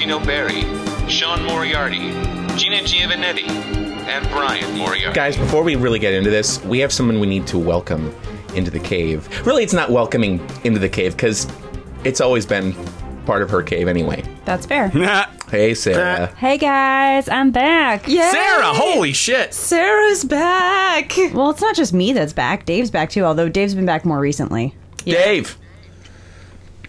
Zeno Berry, Sean Moriarty, Gina Giovanetti, and Brian Moriarty. Guys, before we really get into this, we have someone we need to welcome into the cave. Really, it's not welcoming into the cave because it's always been part of her cave anyway. That's fair. Hey, Sarah. hey guys, I'm back. Yeah. Sarah, holy shit. Sarah's back. Well, it's not just me that's back. Dave's back too, although Dave's been back more recently. Dave.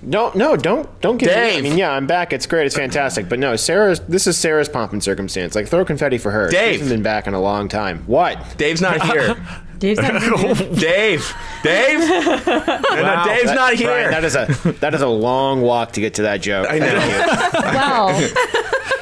No, no, don't, don't get me. I mean, yeah, I'm back. It's great. It's fantastic. But no, Sarah's. This is Sarah's pomp and circumstance. Like, throw confetti for her. Dave. She hasn't been back in a long time. What? Dave's not here. Dave's not here. Dave. Dave. No, no, Dave's That- not here. Brian, that is a that is a long walk to get to that joke. I know. well,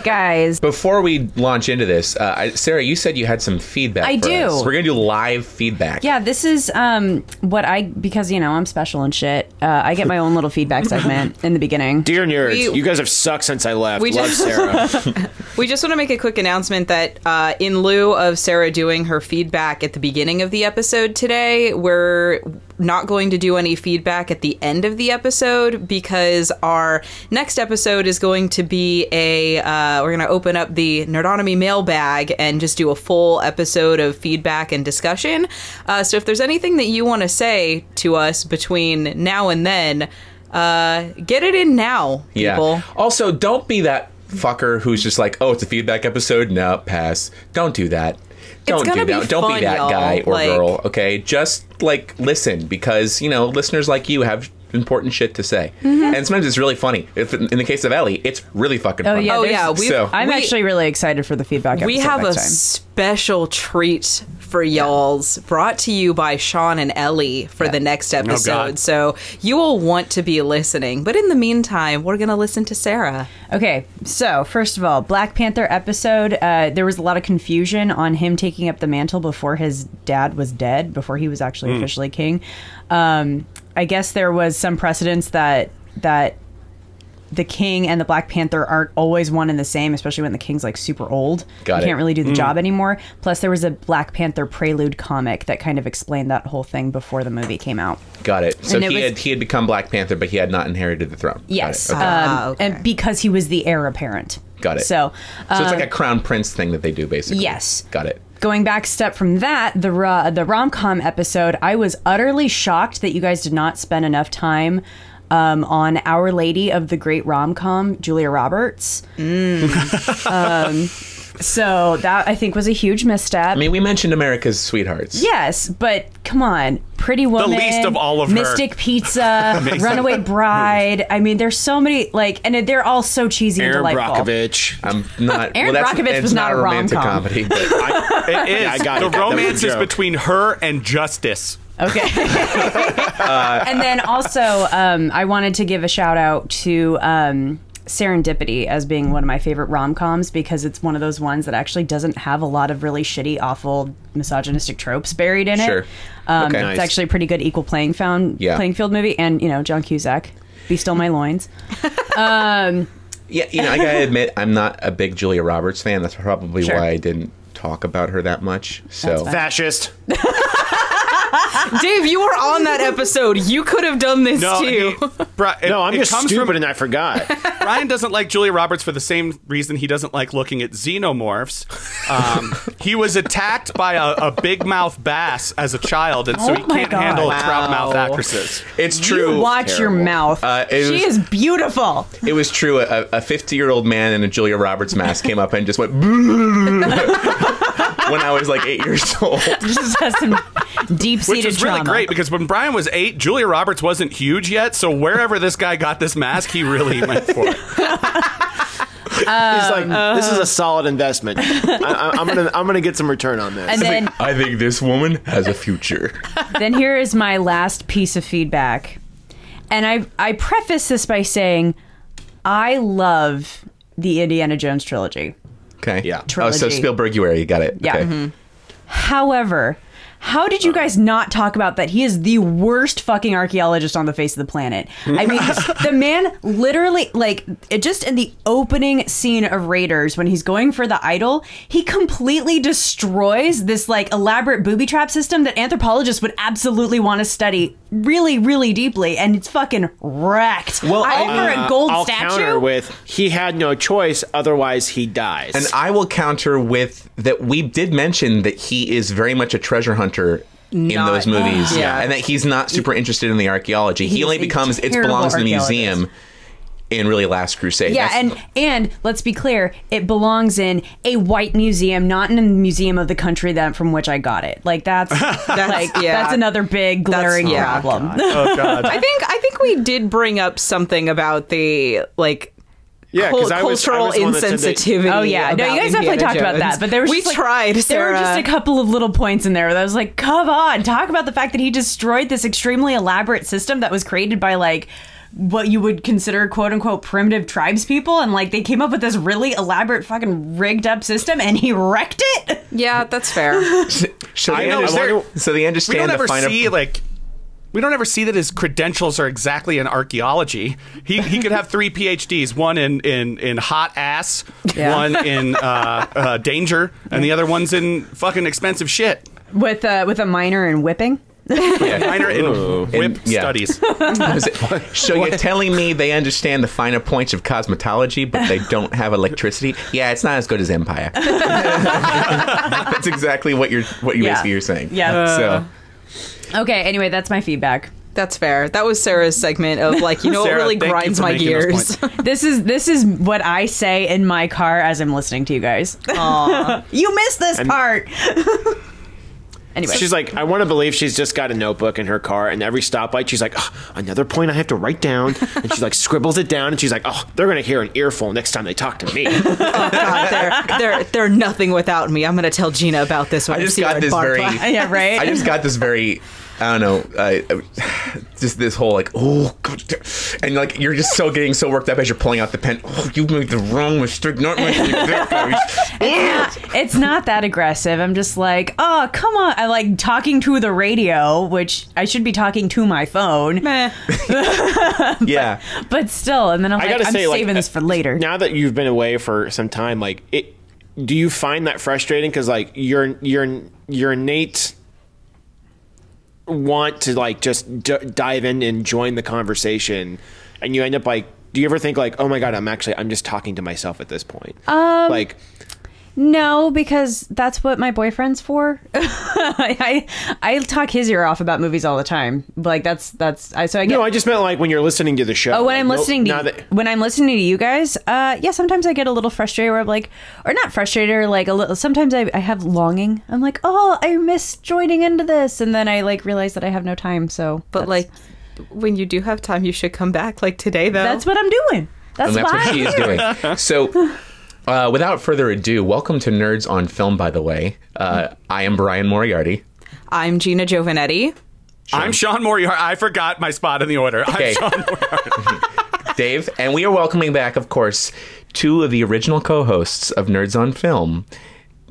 guys, Before we launch into this, uh, I, Sarah, you said you had some feedback. I for do. us. We're gonna do live feedback. yeah, this is um what I because you know I'm special and shit. Uh, I get my own little feedback segment in the beginning. Dear nerds, We- you guys have sucked since I left. We Love just- Sarah. We just want to make a quick announcement that uh, in lieu of Sarah doing her feedback at the beginning of the episode today, we're not going to do any feedback at the end of the episode because our next episode is going to be a uh, we're going to open up the Nerdonomy mailbag and just do a full episode of feedback and discussion. Uh, so if there's anything that you want to say to us between now and then, uh, get it in now, Yeah. people. Also, don't be that fucker who's just like, oh, it's a feedback episode. No, pass. Don't do that. Don't do that. be Don't fun, be that y'all. guy or Like- girl. Okay, just like listen because you know listeners like you have important shit to say, Mm-hmm. and sometimes it's really funny. If in the case of Ellie, it's really fucking. Oh funny. yeah, Oh, yeah, we've- So- I'm We- actually really excited for the feedback. we episode have a time. special treat for y'all's brought to you by Sean and Ellie for the next episode. God. so you will want to be listening. But in the meantime, we're going to listen to Sarah. Okay, so first of all, Black Panther episode. Uh, there was a lot of confusion on him taking up the mantle before his dad was dead, before he was actually officially king. Um, I guess there was some precedence that that the king and the Black Panther aren't always one and the same, especially when the king's like super old. Got he it. can't really do the job anymore. Plus, there was a Black Panther prelude comic that kind of explained that whole thing before the movie came out. Got it. So And it he was- had he had become Black Panther, but he had not inherited the throne. Yes, it. Okay. um, Ah, okay. and because he was the heir apparent. Got it. So, so it's um, like a crown prince thing that they do, basically. Yes. Got it. Going back step from that, the the rom com episode, I was utterly shocked that you guys did not spend enough time um, on Our Lady of the Great Rom Com, Julia Roberts. um, so that I think was a huge misstep. I mean, we mentioned America's sweethearts. Yes, but come on, Pretty Woman, the least of all of her. Mystic Pizza, Runaway Bride. I mean, there's so many like, and they're all so cheesy and Erin delightful. Brockovich. I'm not. Erin well, Brockovich was not a romantic rom-com. comedy. But It is. I got the it. That romance is between her and Justice. Okay. and then also, um, I wanted to give a shout out to um, Serendipity as being one of my favorite rom coms because it's one of those ones that actually doesn't have a lot of really shitty, awful, misogynistic tropes buried in Sure. it. Um, Okay. It's Nice. actually a pretty good equal playing found Yeah. playing field movie, and you know John Cusack, be still my loins. yeah, you know, I gotta admit, I'm not a big Julia Roberts fan. That's probably Sure. why I didn't talk about her that much. So. Fascist. Dave, you were on that episode. You could have done this No, too. he- Bri- it- No, I'm it just comes stupid from- and I forgot. Ryan doesn't like Julia Roberts for the same reason he doesn't like looking at xenomorphs. Um, he was attacked by a, a big mouth bass as a child, and so Oh he my can't God. handle trout mouth actresses. it's true. You watch your Terrible. mouth. Uh, it she was- is beautiful. It was true. A 50 year old man in a Julia Roberts mask came up and just went when I was like eight years old. Just has some deep seated Which is really trauma. great because when Brian was eight, Julia Roberts wasn't huge yet. So wherever this guy got this mask, he really went for it. He's like, this is a solid investment. I, I, I'm gonna, I'm gonna get some return on this. And then I think this woman has a future. then here is my last piece of feedback. And I I preface this by saying I love the Indiana Jones trilogy. Okay. Yeah. Oh, so Spielberg, you are. You got it. Yeah. Okay. Mm-hmm. However, how did you guys not talk about that? He is the worst fucking archaeologist on the face of the planet. I mean, the man literally, like, it just in the opening scene of Raiders, when he's going for the idol, he completely destroys this, like, elaborate booby trap system that anthropologists would absolutely want to study really, really deeply, and it's fucking wrecked. Well, I, over Uh, a gold I'll statue. counter with he had no choice, otherwise he dies. And I will counter with that we did mention that he is very much a treasure hunter in Not- those movies. Yeah. And that he's not super interested in the archaeology. He only becomes it belongs in the museum in really Last Crusade. Yeah, That's- and and let's be clear, it belongs in a white museum, not in a museum of the country that from which I got it. Like that's, like yeah. that's another big glaring yeah. problem. Oh God. I think I think we did bring up something about the like yeah, cul- 'cause I was- I cultural was the one that said that- insensitivity. Oh yeah, no, you guys definitely Indiana talked about that, but there was we just, like, tried. There were just a couple of little points in there that I was like, come on, talk about the fact that he destroyed this extremely elaborate system that was created by like what you would consider quote unquote primitive tribes people and like they came up with this really elaborate fucking rigged up system and he wrecked it yeah, that's fair. so, I they know, understand, there- so they we understand don't the ever finer see like we don't ever see that his credentials are exactly in archaeology. He he could have three PhDs, one in in in hot ass, Yeah. one in uh, uh, danger, and the other one's in fucking expensive shit. with uh, with a minor in whipping. Minor in whip In- yeah. studies. So you're telling me they understand the finer points of cosmetology, but they don't have electricity? Yeah, it's not as good as Empire. That's exactly what you're what you Yeah. basically you're saying. Yeah. So Okay, anyway, that's my feedback. That's fair. That was Sarah's segment of like, you know Sarah, what really thank you grinds for my making those gears. points. This is this is what I say in my car as I'm listening to you guys. you missed this part. Anyway, She's like, I want to believe she's just got a notebook in her car, and every stoplight, she's like, "Ugh, another point I have to write down. And she like scribbles it down, and she's like, oh, they're gonna hear an earful next time they talk to me. oh God, they're they're they're nothing without me. I'm gonna tell Gina about this when I I, just see got in this very. Class. yeah, right. I just got this very. I don't know. Uh, just this whole like, oh, God, and like you're just so getting so worked up as you're pulling out the pen. Oh, you made the wrong mistake. Not making that, guys. it's not that aggressive. I'm just like, oh, come on. I like talking to the radio, which I should be talking to my phone, Meh. yeah. but still. And then I'm I like, gotta I'm say, like, saving this for later. now that you've been away for some time, like, it, do you find that frustrating? Because like your your your innate want to like just d- dive in and join the conversation, and you end up like. Do you ever think like, oh my god, I'm actually I'm just talking to myself at this point? Um, like, No, because that's what my boyfriend's for. I, I I talk his ear off about movies all the time. Like that's that's I so I get. no, I just meant like when you're listening to the show. Oh, when Like, I'm listening now to that- when I'm listening to you guys, uh, yeah, sometimes I get a little frustrated where I'm like, or not frustrated, or like a little. Sometimes I, I have longing. I'm like, oh, I miss joining into this, and then I like realize that I have no time. So, But that's- like, when you do have time, you should come back. Like today, though. that's what I'm doing. That's, and that's why what she is doing. So, uh, without further ado, welcome to Nerds on Film. By the way, uh, I am Brian Moriarty. I'm Gina Giovanetti. I'm Sean Moriarty. I forgot my spot in the order. Okay. I'm Sean Moriarty. Dave, and we are welcoming back, of course, two of the original co-hosts of Nerds on Film,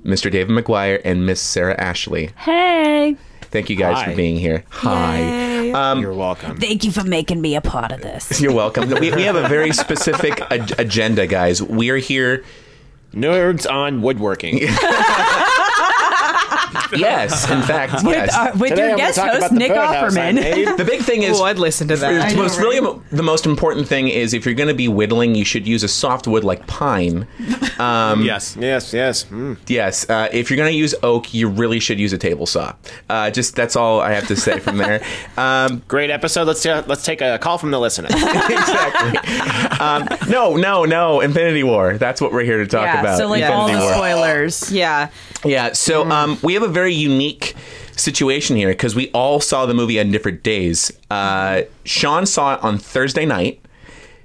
Mr. David McGuire and Miss Sarah Ashley. Hey, Thank you guys Hi. for being here. Hi. Um, you're welcome. thank you for making me a part of this. You're welcome. We, we have a very specific ag- agenda, guys. We are here. Nerds on woodworking. Yes, in fact, yes. Uh, with Today your I'm guest host about the Nick Offerman. the big thing is Oh, I'd listen to that. The most really the most important thing is if you're going to be whittling, you should use a soft wood like pine. yes. yes, yes. Mm. Yes, uh, if you're going to use oak, you really should use a table saw. Uh, just that's all I have to say from there. Um, Great episode. Let's uh, let's take a call from the listener. exactly. Um, no, no, no. Infinity War. That's what we're here to talk yeah, about. so like Yeah. all the War. spoilers. Yeah. Yeah. So Mm. um, we have a very unique situation here because we all saw the movie on different days. Uh, Sean saw it on Thursday night.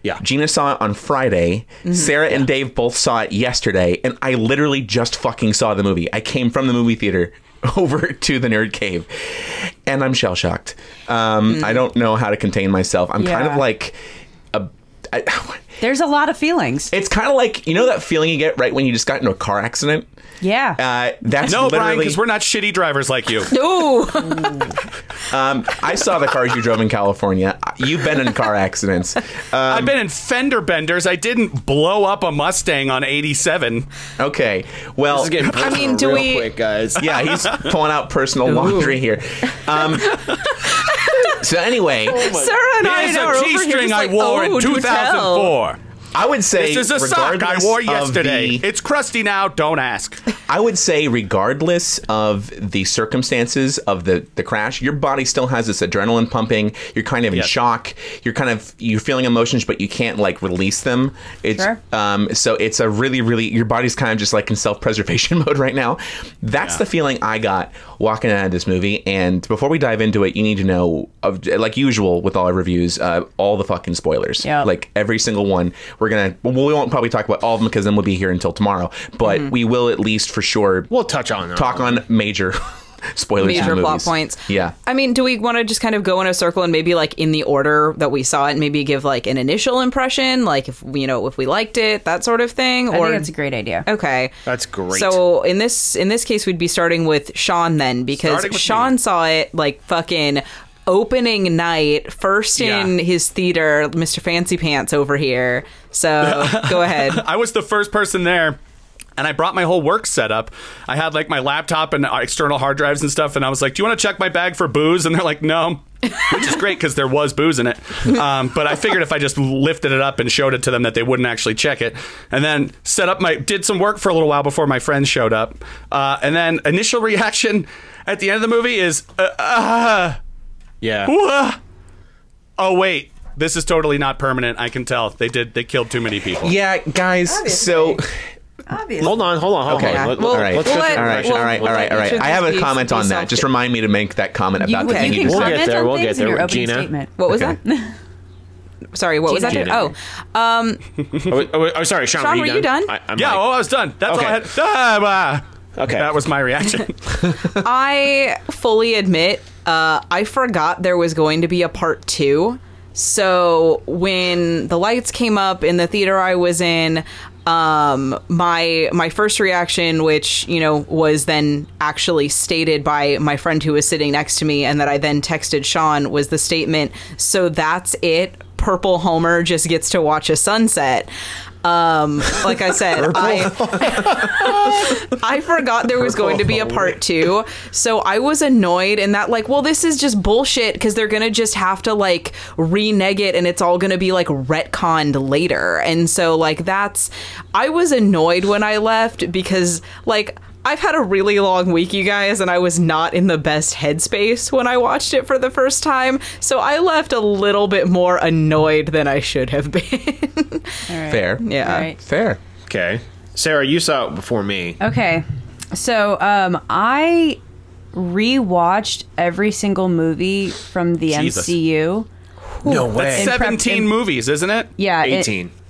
Yeah. Gina saw it on Friday. Mm-hmm. Sarah and Dave both saw it yesterday, and I literally just fucking saw the movie. I came from the movie theater over to the nerd cave, and I'm shell shocked. Um, I don't know how to contain myself. I'm kind of Mm. Like a. I, There's a lot of feelings. It's kind of like you know that feeling you get right when you just got into a car accident. Yeah. Uh, that's No, Brian, because we're not shitty drivers like you. Ooh. um, I saw the cars you drove in California. You've been in car accidents. I've been in fender benders. I didn't blow up a Mustang on 87. Okay, well, This is getting personal mean, do real we- quick, guys. yeah, he's pulling out personal laundry here. Um, so anyway, oh Sarah and I Here's are a over G-string just I like, wore oh, in do tell. 2004. I would say This is a sock I regardless wore of yesterday. the- It's crusty now. Don't ask. I would say, regardless of the circumstances of the, the crash, your body still has this adrenaline pumping. You're kind of in Yes. shock. You're kind of you're feeling emotions, but you can't like release them. It's Sure. um, so it's a really really your body's kind of just like in self preservation mode right now. That's Yeah. the feeling I got walking out of this movie. And before we dive into it, you need to know, of, like usual with all our reviews, uh, all the fucking spoilers. Yeah. Like every single one. We're gonna well, we won't probably talk about all of them because then we'll be here until tomorrow. But Mm-hmm. we will at least for sure We'll touch on talk on major spoilers. major in plot points. Yeah. I mean, do we want to just kind of go in a circle and maybe like in the order that we saw it, maybe give like an initial impression, like if you know if we liked it, that sort of thing, I or think that's a great idea. okay, That's great. So in this in this case, we'd be starting with Sean then because Sean me. saw it like fucking opening night first in Yeah. his theater mr fancy pants over here so go ahead I was the first person there. And I brought my whole work setup. I had like my laptop and uh, external hard drives and stuff. And I was like, "Do you want to check my bag for booze?" And they're like, "No," which is great because there was booze in it. Um, but I figured if I just lifted it up and showed it to them, that they wouldn't actually check it. And then set up my did some work for a little while before my friends showed up. Uh, and then initial reaction at the end of the movie is, uh, uh, yeah. "Wah." "Oh wait." This is totally not permanent. I can tell they did. They killed too many people. Yeah, guys. So Obviously. Hold on, hold on, hold okay, on. Yeah. Let- Well, all right, let's we'll go let- through all the right, we'll- all right, we'll all right, let all right. I have a comment on that. Just remind me to make that comment You about the can- thing you you can just We'll get there, we'll get there. Gina? statement. what was Okay. that sorry what was that Gina. oh um Oh, oh, oh, sorry, Sean. Sean, were you were you done? done? I, I'm Yeah, like- oh, I was done. That's Okay. all I had. Ah, bah. Okay. That was my reaction. I fully admit, uh, I forgot there was going to be a part two. So when the lights came up in the theater I was in, um, my my first reaction, which you know was then actually stated by my friend who was sitting next to me, and that I then texted Sean, was the statement. So that's it. Purple Homer just gets to watch a sunset. Um, like I said, I I forgot there was going to be a part two. So I was annoyed and that like, well, this is just bullshit because they're gonna just have to like renege it and it's all gonna be like retconned later. And so like that's I was annoyed when I left because like I've had a really long week, you guys, and I was not in the best headspace when I watched it for the first time. So I left a little bit more annoyed than I should have been. Fair. yeah. All right. Fair. Okay. Sarah, you saw it before me. Okay. So um, I rewatched every single movie from the Jesus. MCU. No way. In prep- 17 in- movies, isn't it? Yeah, it-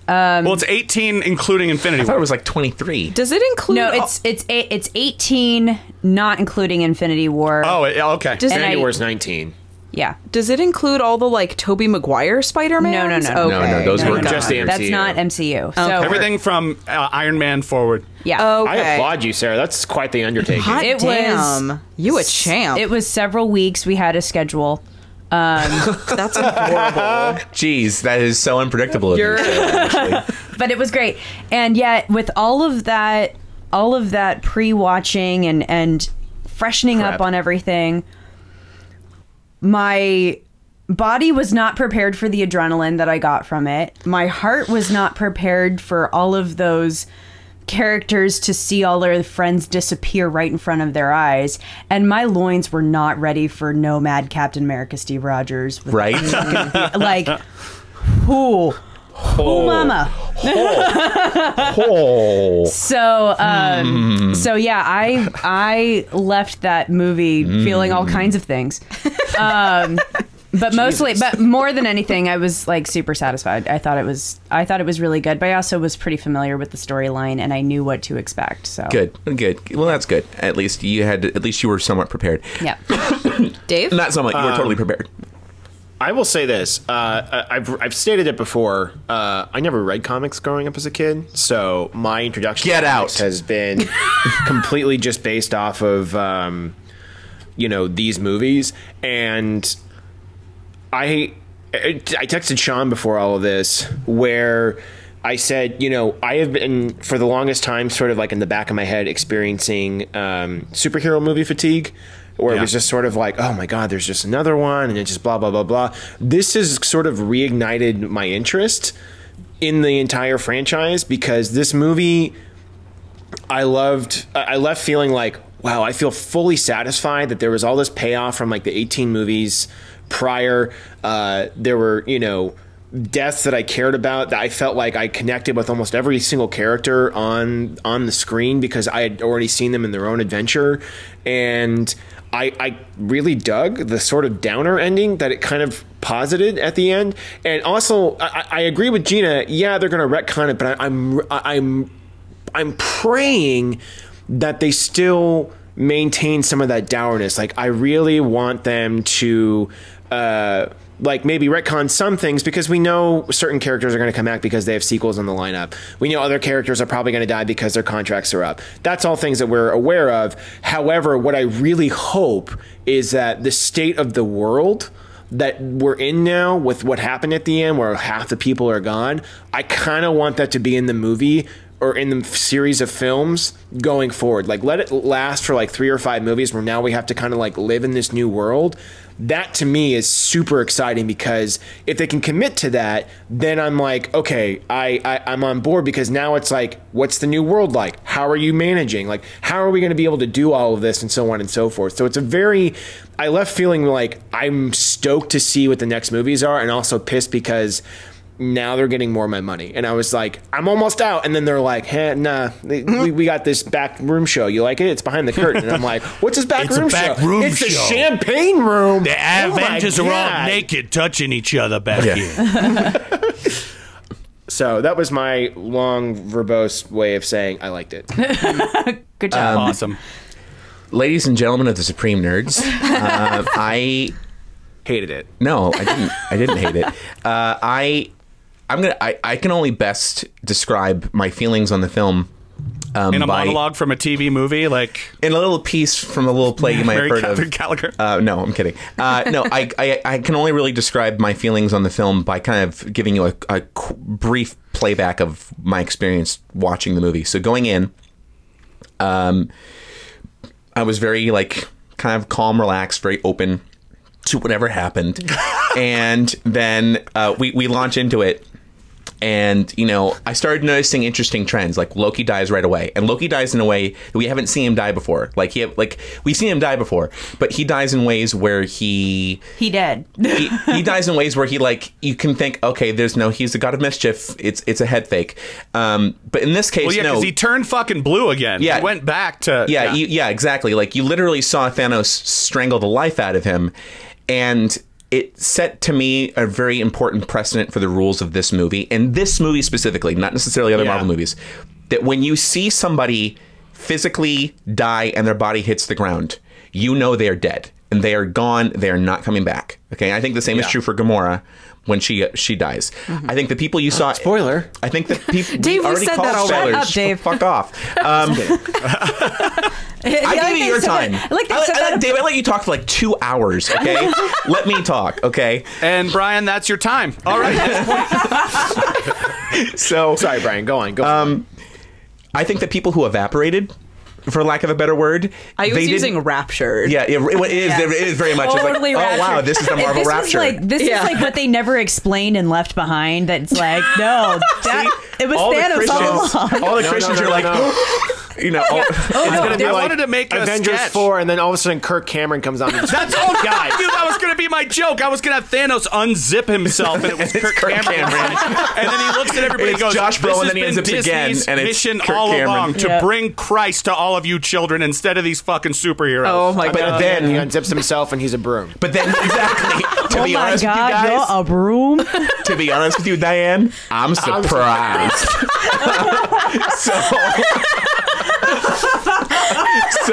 18. well, it's 18 including Infinity War. I thought War. it was like 23. Does it include no, it's it's eight, it's eighteen, not including Infinity War. oh, it- okay. Does- And I- Infinity War's 19. yeah. Does it include all the like Tobey Maguire Spider Man? No, no, no. No, no, those were no, just the That's MCU. not MCU. So Everything from uh, Iron Man forward. Yeah. Okay. I applaud you, Sarah. That's quite the undertaking. Hot It damn. was- you a champ. It was several weeks. We had a schedule. Um, that's adorable. Jeez, that is so unpredictable. of you, You're- but it was great and yet with all of that all of that pre-watching and and freshening up on everything my body was not prepared for the adrenaline that i got from it my heart was not prepared for all of those characters to see all their friends disappear right in front of their eyes. And my loins were not ready for nomad captain america steve rogers with Right? like who? Who mama? Oh. So, um, so yeah, I I left that movie feeling all kinds of things. Um, but mostly, but more than anything, I was like super satisfied. I thought it was, I thought it was really good. But I also was pretty familiar with the storyline, and I knew what to expect. So Good. Good. Well, that's good. At least you had. At least you were somewhat prepared. Yeah. Dave? Not somewhat. You were totally prepared. I will say this. Uh, I- I've, I've stated it before. Uh, I never read comics growing up as a kid, so my introduction Get to comics out. has been completely just based off of um, you know these movies. And I I texted Sean before all of this where I said, you know, I have been for the longest time sort of like in the back of my head experiencing um, superhero movie fatigue. Where it was just sort of like, oh my God, there's just another one, and it's just blah, blah, blah, blah. This has sort of reignited my interest in the entire franchise because this movie I loved. I I left feeling like, wow, I feel fully satisfied that there was all this payoff from like the 18 movies prior. Uh, there were, you know, deaths that I cared about that I felt like I connected with almost every single character on on the screen because I had already seen them in their own adventure, and I, I really dug the sort of downer ending that it kind of posited at the end. And also, I, I agree with Gina. Yeah, they're going to retcon it, but I, I'm I'm I'm praying that they still maintain some of that dourness. Like I really want them to uh like maybe retcon some things because we know certain characters are going to come back because they have sequels in the lineup. We know other characters are probably going to die because their contracts are up. That's all things that we're aware of. However, what I really hope is that the state of the world that we're in now with what happened at the end where half the people are gone i kind of want that to be in the movie or in the series of films going forward like let it last for like three or five movies where now we have to kind of like live in this new world that to me is super exciting because if they can commit to that then i'm like okay I, I i'm on board because now it's like what's the new world like? How are you managing? Like how are we going to be able to do all of this and so on and so forth? So it's a very i left feeling like i'm stoked to see what the next movies are and also pissed because now they're getting more of my money and i was like i'm almost out and then they're like hey nah we, we got this back room show you like it it's behind the curtain and i'm like what's this back It's a room back show room it's a show. champagne room The Oh Avengers are all naked, touching each other back Yeah. here. so that was my long verbose way of saying i liked it Good job. awesome. Ladies and gentlemen of the Supreme Nerds, uh, I hated it no, I didn't. I didn't hate it. Uh, I I'm gonna. I, I can only best describe my feelings on the film um, In a by monologue from a TV movie, like in a little piece from a little play you might have heard Catherine of. Gallagher. Uh, no, I'm kidding. Uh, no, I, I I can only really describe my feelings on the film by kind of giving you a, a brief playback of my experience watching the movie. So going in, um, I was very like kind of calm, relaxed, very open to whatever happened, and then uh, we we launch into it. And you know, I started noticing interesting trends. Like Loki dies right away, and Loki dies in a way that we haven't seen him die before. Like he, like we've seen him die before, but he dies in ways where he he dead. he, he dies in ways where he like you can think, okay, there's no, he's the god of mischief. It's it's a head fake. Um, but in this case, well, yeah, no, he turned fucking blue again. Yeah. he went back to yeah, You, yeah, exactly. Like you literally saw Thanos strangle the life out of him, and it set to me a very important precedent for the rules of this movie, and this movie specifically, not necessarily other Yeah. Marvel movies. That when you see somebody physically die and their body hits the ground, you know they are dead and they are gone. They are not coming back. Okay, I think the same is true for Gamora when she uh, she dies. Mm-hmm. I think the people you uh, saw spoiler. I think the people Dave, we already said called that already. spoilers. Shut up, Dave. Fuck off. Um, I gave you your time. I like they I, said I let- Dave, I let you talk for like two hours. Okay, let me talk. Okay, And Brian, that's your time. All right. so sorry brian go on go on um, I think the people who evaporated, for lack of a better word, I was they using raptured. Yeah, it, it is. Yeah. It is very much. It's like, Totally oh wow, this is the Marvel this Rapture. Was like, this Yeah. is like what they never explained and left behind. That's like no, that it was all Thanos all along. all the No, no, Christians no, are no, like, no. you know, oh, all, it's oh, gonna be I like wanted to make Avengers sketch. four, and then all of a sudden Kirk Cameron comes on. And That's all, guys. Dude, that was gonna be my joke. I was gonna have Thanos unzip himself, and it was Kirk, Kirk Cameron. Cameron. and then he looks at everybody It's and goes, Josh "This Brolin, has then he been unzips again, and it's mission Kirk all Cameron." along to Yeah. bring Christ to all of you children instead of these fucking superheroes." Oh my But god. then- he unzips himself, and he's a broom. But then, exactly. To Oh be my honest with you god, guys, you're a broom. to be honest with you, Diane, I'm surprised. so,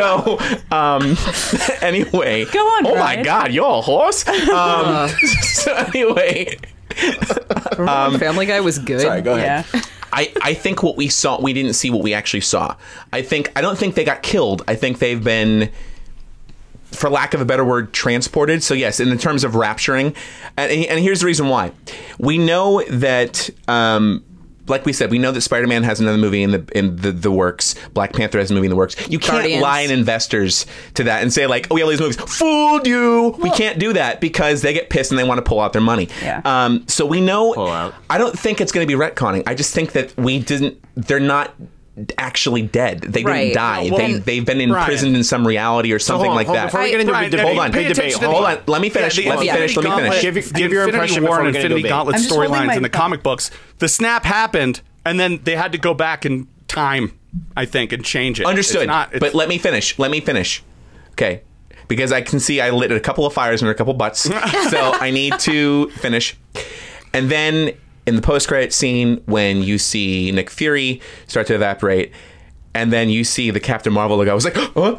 so um, anyway, Go on, Oh my God, you're a horse. Um, so anyway, when Family Guy was good. Sorry, go ahead. Yeah. I, I think what we saw, we didn't see what we actually saw. I think I don't think they got killed. I think they've been, for lack of a better word, transported. So yes, in the terms of rapturing, and, and here's the reason why. We know that. Um, like we said, we know that Spider-Man has another movie in the in the, the works. Black Panther has a movie in the works. You can't Guardians. lie in investors to that and say like, "Oh yeah, these movies fooled you." we can't do that because they get pissed and they want to pull out their money. Yeah. Um. So we know. Pull out. I don't think it's going to be retconning. I just think that we didn't. They're not actually dead. They Right. didn't die. Well, they they've been Brian. imprisoned in some reality or something hold on, like hold that. Before we get into Brian, a debate, hold on. pay debate. attention Hold on. Let me finish. the Let me Infinity finish. Let me finish. Give- give your impression War before and we get Infinity. Gauntlet I'm just holding storylines in the comic books. The snap happened, and then they had to go back in time, I think, and change it. Understood. It's not, it's, but let me finish. Let me finish. Okay. Because I can see I lit a couple of fires under a couple butts. so I need to finish. And then in the post credit scene, when you see Nick Fury start to evaporate, and then you see the Captain Marvel logo, I was like, huh?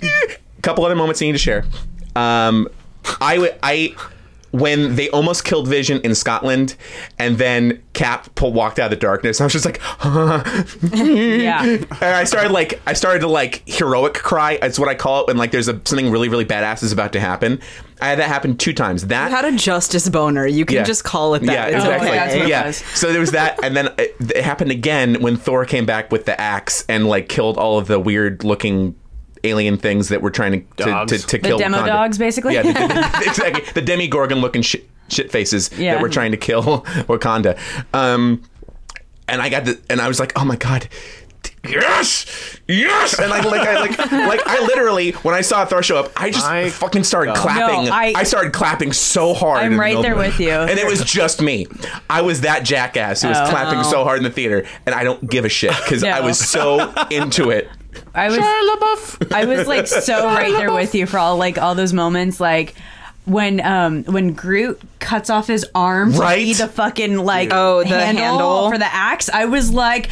couple other moments I need to share. Um, I w- I when they almost killed Vision in Scotland, and then Cap pull, walked out of the darkness. I was just like, Yeah. and I started like I started to like heroic cry. It's what I call it when like there's a, something really really badass is about to happen. I had that happen two times. That You had a justice boner. You can yeah. just call it that. Yeah, It's exactly. That's what it yeah. was. So there was that, and then it, it happened again when Thor came back with the axe and like killed all of the weird looking alien things that were trying to to, to, Dogs. to The kill demo Wakanda. dogs, basically? Yeah, the, the, exactly. The Demogorgon looking shit, shit faces Yeah. that were trying to kill Wakanda. Um, and I got the, and I was like, oh my god. Yes, yes, and I like, I like, like, I literally, when I saw Thor show up, I just I- fucking started clapping. No, I- I started clapping so hard. I'm in the right there with you. and it was just me. I was that jackass who was Oh. clapping so hard in the theater, and I don't give a shit because I was so into it. I was I was like so right there with you for all like all those moments like when um when Groot cuts off his arm to Right? be the fucking like Oh, the handle, handle. for the axe, I was like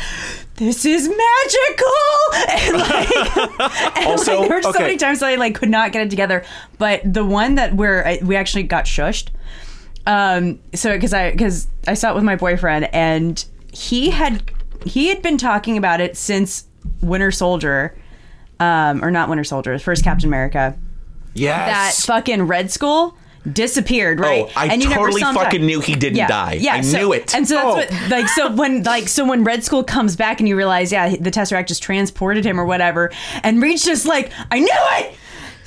this is magical! And like, and, Also, like, there were so many times that I like could not get it together. But the one that where I, we actually got shushed um so because i because i saw it with my boyfriend and he had he had been talking about it since winter soldier um or not winter soldier first captain america Yes. that fucking red skull disappeared right Oh, I you never totally die. fucking knew he didn't yeah. die. yeah I so- knew it. and so that's Oh. what like so when like so when red skull comes back and you realize yeah the tesseract just transported him or whatever and reed's just like i knew it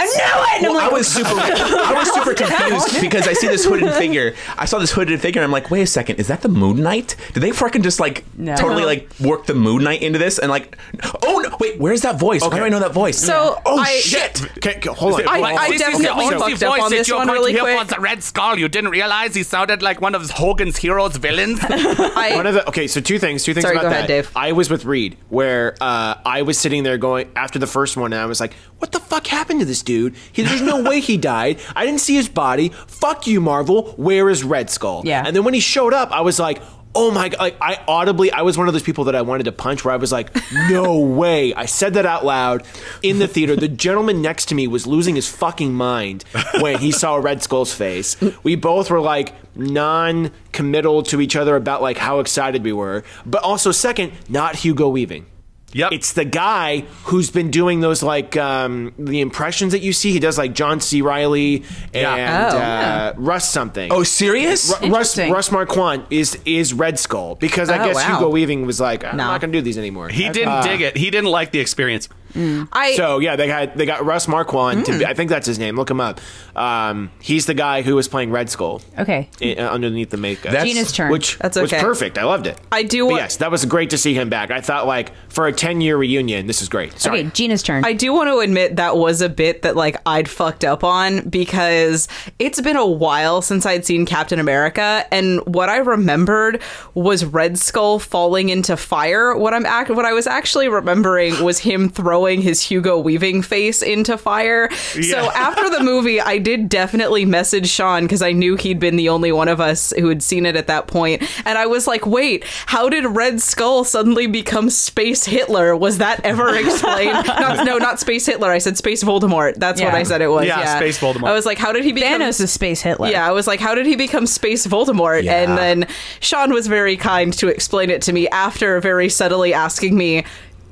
i knew it and I'm Well, like, I was super, I was super confused because I see this hooded figure. I saw this hooded figure. and I'm like, wait a second, is that the Moon Knight? Did they fucking just like No. totally like work the Moon Knight into this? And like, oh no, wait, where's that voice? Why do I know that voice? So, oh I- shit. Okay, okay, hold on. I- Hold on. I definitely the only fucked up voice on that this you're one going really quick. for the Red Skull. You didn't realize he sounded like one of Hogan's Heroes villains. I, One of the okay, so two things, two things Sorry, about go that. ahead, Dave. I was with Reed, where uh, I was sitting there going after the first one, and I was like, "What the fuck happened to this dude? He, there's no way he died. I didn't see his body. Fuck you, Marvel. Where is Red Skull?" Yeah. And then when he showed up, I was like. Oh my god! Like I audibly, I was one of those people that I wanted to punch. Where I was like, "No way!" I said that out loud in the theater. The gentleman next to me was losing his fucking mind when he saw Red Skull's face. We both were like non-committal to each other about like how excited we were, but also second, not Hugo Weaving. Yep. It's the guy who's been doing those like um, the impressions that you see. He does like John C. Reilly and Yeah. Oh, uh, yeah. Russ something. Oh, serious? Ru- Russ Russ Marquand is is Red Skull because I Oh, guess wow. Hugo Weaving was like, I'm No. not gonna do these anymore. he didn't dig it. He didn't like the experience. I So yeah, they got they got Russ Marquand. To be, I think that's his name. Look him up. Um, he's the guy who was playing Red Skull okay i- uh, underneath the makeup. That's- gina's turn which That's was okay. perfect. I loved it. I do But wa- yes, that was great to see him back. I thought like for a ten year reunion, this is great. Sorry. okay gina's turn I do want to admit that was a bit that like I'd fucked up on because it's been a while since I'd seen Captain America and what I remembered was Red Skull falling into fire. What I'm act what I was actually remembering was him throwing throwing his Hugo Weaving face into fire. So after the movie, I did definitely message Sean because I knew he'd been the only one of us who had seen it at that point. point, and I was like, "Wait, how did Red Skull suddenly become Space Hitler? Was that ever explained? not, no, not Space Hitler. I said Space Voldemort. That's what I said it was. Yeah, Yeah, Space Voldemort. I was like, how did he become Thanos is space Hitler. yeah, I was like, how did he become Space Voldemort? Yeah. And then Sean was very kind to explain it to me after very subtly asking me,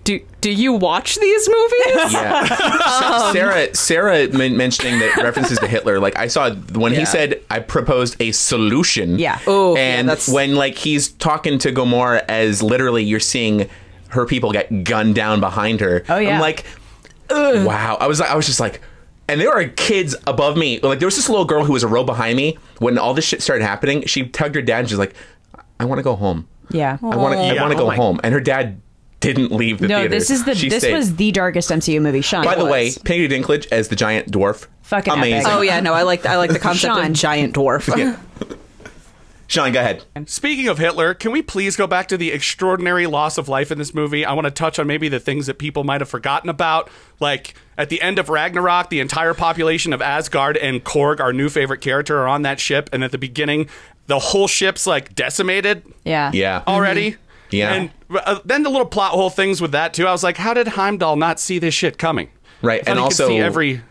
do, do you watch these movies? Yeah. Sa- um, Sarah Sarah men- mentioning that references to Hitler. Like I saw when Yeah. he said I proposed a solution. Yeah. Oh, yeah, and that's- when like he's talking to Gamora as literally you're seeing her people get gunned down behind her. Oh, yeah. I'm like, Ugh. wow. I was I was just like. And there are kids above me. Like there was this little girl who was a row behind me when all this shit started happening. She tugged her dad and she's like, "I want to go home. Yeah. I want to. I want to Oh go my- home." And her dad didn't leave the No, theater. this is the She this stayed. was the darkest MCU movie. Sean. By the was. way, Peter Dinklage as the giant dwarf. Fucking amazing. epic. oh yeah, no, I like I like the concept Sean. of giant dwarf. Yeah. Sean, go ahead. Speaking of Hitler, can we please go back to the extraordinary loss of life in this movie? I want to touch on maybe the things that people might have forgotten about. Like at the end of Ragnarok, the entire population of Asgard and Korg, our new favorite character, are on that ship. And at the beginning, the whole ship's like decimated Yeah. Yeah. already. Mm-hmm. Yeah. And uh, then the little plot hole things with that too. I was like, how did Heimdall not see this shit coming? Right, and also- see every.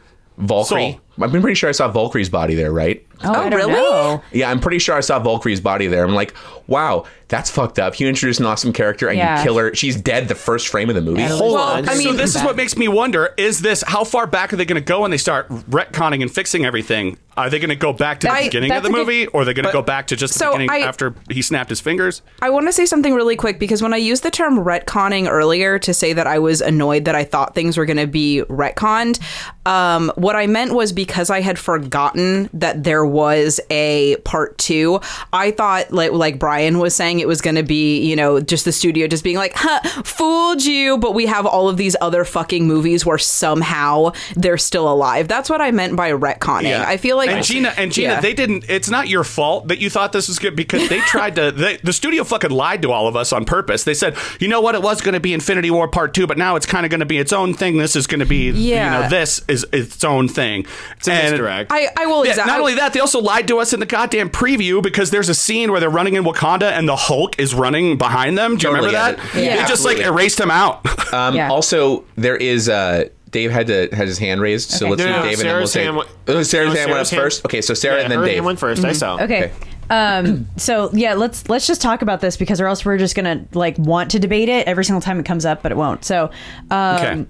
Valkyrie. Soul. I'm pretty sure I saw Valkyrie's body there, right? Oh, I don't really? know. Yeah, I'm pretty sure I saw Valkyrie's body there. I'm like, wow, that's fucked up. You introduce an awesome character and Yeah. you kill her. She's dead the first frame of the movie. Yeah, Hold Well, on. I mean, so this is what makes me wonder: is this how far back are they going to go when they start retconning and fixing everything? Are they going to go back to the I- beginning of the a good- movie, or are they going to go back to just the So beginning I- after he snapped his fingers? I want to say something really quick because when I used the term retconning earlier to say that I was annoyed that I thought things were going to be retconned, um, what I meant was because I had forgotten that there was a part two. I thought, like, like Brian was saying, it was going to be, you know, just the studio just being like, huh, fooled you, but we have all of these other fucking movies where somehow they're still alive. That's what I meant by retconning. I feel like and Gina and Gina, Yeah. they didn't. It's not your fault that you thought this was good because they tried to. They, the studio fucking lied to all of us on purpose. They said, you know what, it was going to be Infinity War Part Two, but now it's kind of going to be its own thing. This is going to be, you Yeah. know, this is its own thing. It's a misdirect. I, I will Yeah, exactly. not only that, they also lied to us in the goddamn preview because there's a scene where they're running in Wakanda and the Hulk is running behind them. Do you Totally remember that? it. Yeah. They just like erased him out. Um, Yeah. Also, there is uh, Dave had to had his hand raised, so Okay. let's No, do no, Dave and then we'll say hand went- oh, Sarah's no, hand went up hand- first. Okay, so Sarah yeah, and then her Dave. hand went 1st I saw. Okay. Okay. Um, so yeah, let's let's just talk about this because or else we're just gonna like want to debate it every single time it comes up, but it won't. So, um, Okay.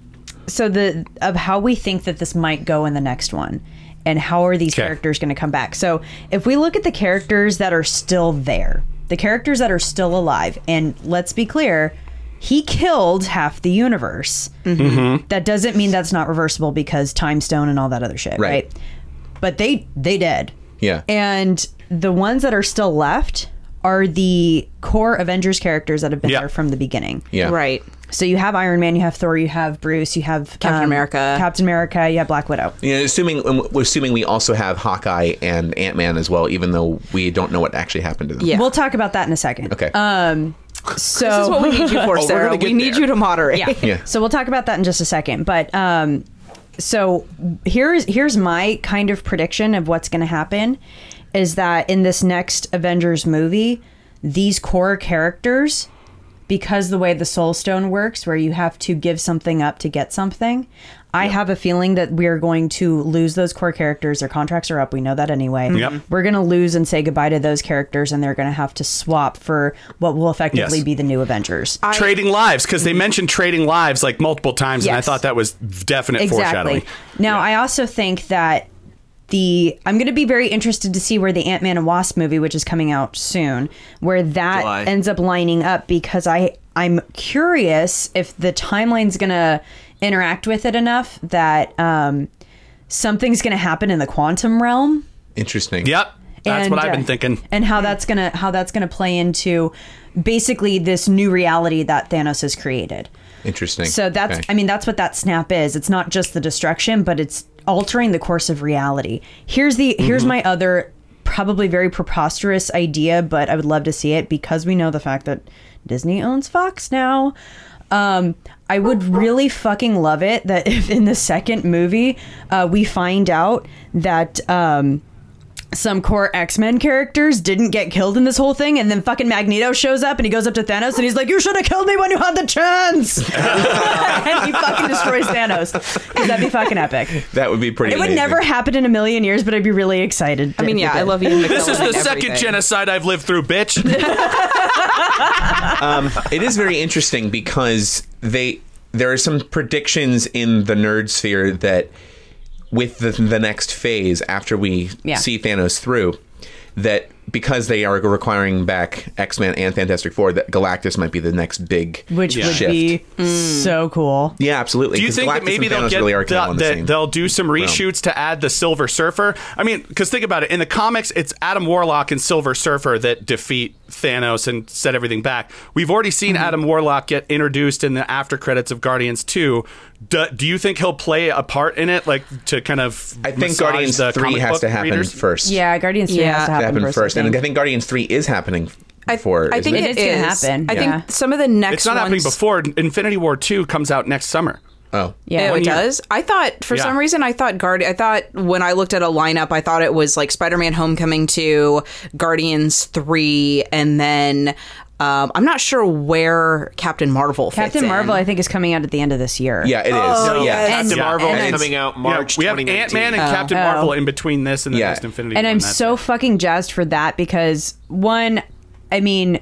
so the of how we think that this might go in the next one, and how are these Okay. characters going to come back? So, if we look at the characters that are still there, the characters that are still alive, and let's be clear. He killed half the universe. That doesn't mean that's not reversible because time stone and all that other shit, Right. right? But they they dead. Yeah. And the ones that are still left are the core Avengers characters that have been Yeah. there from the beginning. yeah. Right. So you have Iron Man, you have Thor, you have Bruce, you have Captain um, America. Captain America, you have Black Widow. You know, assuming um, we're assuming we also have Hawkeye and Ant Man as well, even though we don't know what actually happened to them. Yeah. We'll talk about that in a second. Okay. Um, so This is what we need you for, Sarah. gonna get We need there. you to moderate. yeah. Yeah. So we'll talk about that in just a second. But um, so here's here's my kind of prediction of what's going to happen is that in this next Avengers movie, these core characters, because the way the Soul Stone works, where you have to give something up to get something. I have a feeling that we are going to lose those core characters. Their contracts are up. We know that anyway. Mm-hmm. Yep. We're going to lose and say goodbye to those characters, and they're going to have to swap for what will effectively Yes. be the new Avengers. trading lives because they mentioned trading lives like multiple times, and I thought that was definite foreshadowing. Now, I also think that the I'm going to be very interested to see where the Ant Man and Wasp movie, which is coming out soon, where that July. ends up lining up because I I'm curious if the timeline's going to interact with it enough that um, something's going to happen in the quantum realm. Interesting. Yep, that's and, what I've uh, been thinking. and how that's gonna how that's gonna play into basically this new reality that Thanos has created. Interesting. So that's Okay. I mean that's what that snap is. It's not just the destruction, but it's altering the course of reality. Here's the here's Mm-hmm. my other probably very preposterous idea, but I would love to see it because we know the fact that Disney owns Fox now. Um, I would really fucking love it that if in the second movie uh, we find out that um, some core X Men characters didn't get killed in this whole thing, and then fucking Magneto shows up and he goes up to Thanos and he's like, "You should have killed me when you had the chance," and he fucking destroys Thanos. 'Cause that'd be fucking epic. That would be pretty. It would never happen in a million years, but I'd be really excited. I mean, yeah, I love you. This is the second genocide I've lived through, bitch. Um, it is very interesting because they there are some predictions in the nerd sphere that with the, the next phase after we Yeah. see Thanos through that because they are requiring back X-Men and Fantastic Four that Galactus might be the next big which would shift. be mm. so cool. yeah, absolutely. Do you think that maybe they'll get really are kind of the- the they'll do some realm. reshoots to add the Silver Surfer? I mean, because think about it. In the comics, it's Adam Warlock and Silver Surfer that defeat Thanos and set everything back. We've already seen Mm-hmm. Adam Warlock get introduced in the after credits of Guardians Two. Do, do you think he'll play a part in it, like to kind of? I think Guardians the three has to happen readers? first. Yeah, Guardians Three Yeah. has to to happen, happen first. first, I and. I think Guardians three is happening. I, for I think it It is gonna happen, I yeah. think some of the next It's not happening before. Infinity War Two comes out next summer. Oh, yeah, oh, it year. does. I thought for Yeah. some reason I thought guard. I thought when I looked at a lineup, I thought it was like Spider-Man: Homecoming two, Guardians three, and then um, I'm not sure where Captain Marvel. fits Captain in. Marvel, I think, is coming out at the end of this year. yeah, it is. Oh, yeah. Captain And- Marvel and is coming out March. yeah, we have Ant Man and Captain Oh. Marvel in between this and the Yeah. next Infinity. and War, I'm so it. fucking jazzed for that because one, I mean,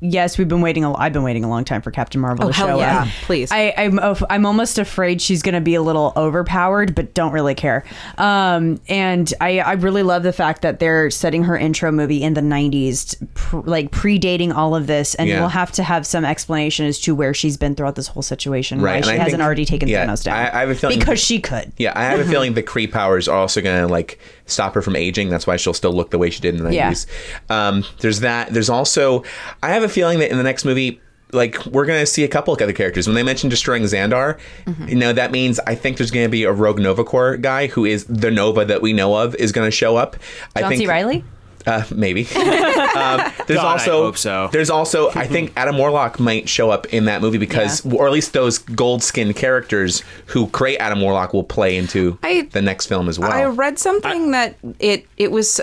yes, we've been waiting. A, I've been waiting a long time for Captain Marvel Oh, to hell show yeah. up. Please. I, I'm I'm almost afraid she's going to be a little overpowered, but don't really care. Um, and I I really love the fact that they're setting her intro movie in the 90s, pr- like predating all of this, and Yeah. we'll have to have some explanation as to where she's been throughout this whole situation, Right, why she I hasn't think- already taken yeah, Thanos down. I- I have a feeling- because she could. Yeah, I have a feeling the Kree powers are also going to like stop her from aging. That's why she'll still look the way she did in the Yeah. nineties. Um, there's that. There's also, I have a feeling that in the next movie, like we're going to see a couple of other characters. When they mentioned destroying Xandar, Mm-hmm. you know that means I think there's going to be a rogue Nova Corps guy who is the Nova that we know of is going to show up. I John think C. Reilly. Uh, maybe. um, there's God, I also hope so. there's also I think Adam Warlock might show up in that movie because or at least those gold skinned characters who create Adam Warlock will play into I- the next film as well. I read something that it it was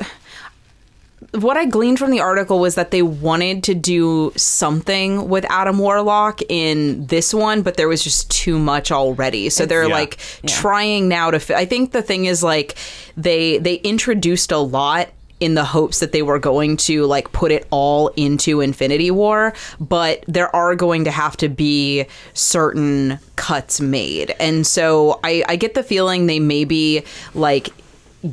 what I gleaned from the article was that they wanted to do something with Adam Warlock in this one, but there was just too much already. So they're Yeah. like trying now to. Fi- I think the thing is like they they introduced a lot in the hopes that they were going to like put it all into Infinity War, but there are going to have to be certain cuts made. And so I, I get the feeling they maybe like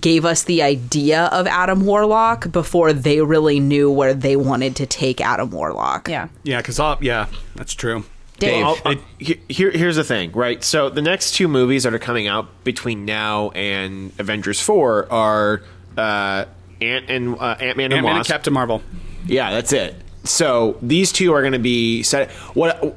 gave us the idea of Adam Warlock before they really knew where they wanted to take Adam Warlock. Yeah. Yeah, because yeah, that's true. Dave. I'll- I'll- here, here's the thing, right? So the next two movies that are coming out between now and Avengers Four are uh, Ant and uh, Ant Man and Ant-Man and Captain Marvel. Yeah, that's it. So these two are going to be set. What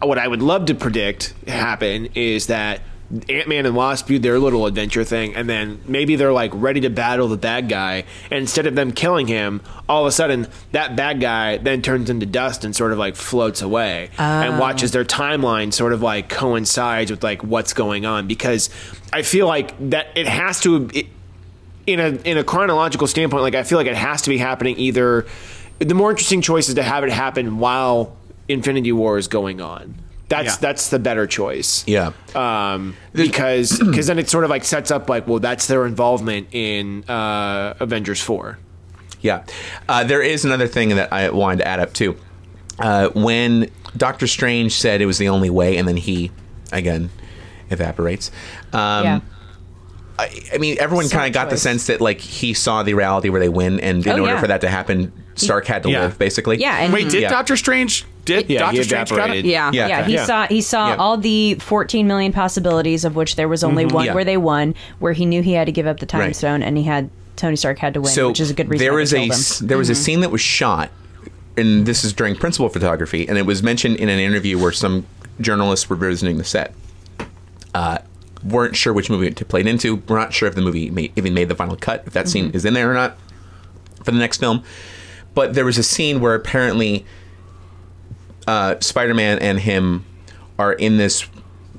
what I would love to predict happen is that Ant Man and Wasp do their little adventure thing, and then maybe they're like ready to battle the bad guy, and instead of them killing him, all of a sudden that bad guy then turns into dust and sort of like floats away, and watches their timeline sort of like coincides with like what's going on because I feel like that it has to. It, in a in a chronological standpoint, like I feel like it has to be happening either. The more interesting choice is to have it happen while Infinity War is going on. That's Yeah. that's the better choice. yeah. Um, because because then it sort of like sets up like well that's their involvement in uh, Avengers four. Yeah. Uh, there is another thing that I wanted to add up too. Uh, when Doctor Strange said it was the only way, and then he, again, evaporates. Um, yeah. I, I mean, everyone kind of got the sense that like he saw the reality where they win, and in Oh, order yeah. for that to happen, Stark had to Yeah. live, basically. Yeah, and Wait, did Yeah. Doctor Strange? Did Yeah, Doctor Strange got it? evaporated. Yeah. Yeah. yeah, he Yeah. saw he saw Yeah. all the 14 million possibilities of which there was only one Yeah. where they won, where he knew he had to give up the time Right. stone and he had Tony Stark had to win, so which is a good reason. There was they a him. there was a scene that was shot, and this is during principal photography, and it was mentioned in an interview where some journalists were visiting the set. Uh, weren't sure which movie it played into. We're not sure if the movie made, even made the final cut, if that scene Mm-hmm. is in there or not for the next film. But there was a scene where apparently uh, Spider-Man and him are in this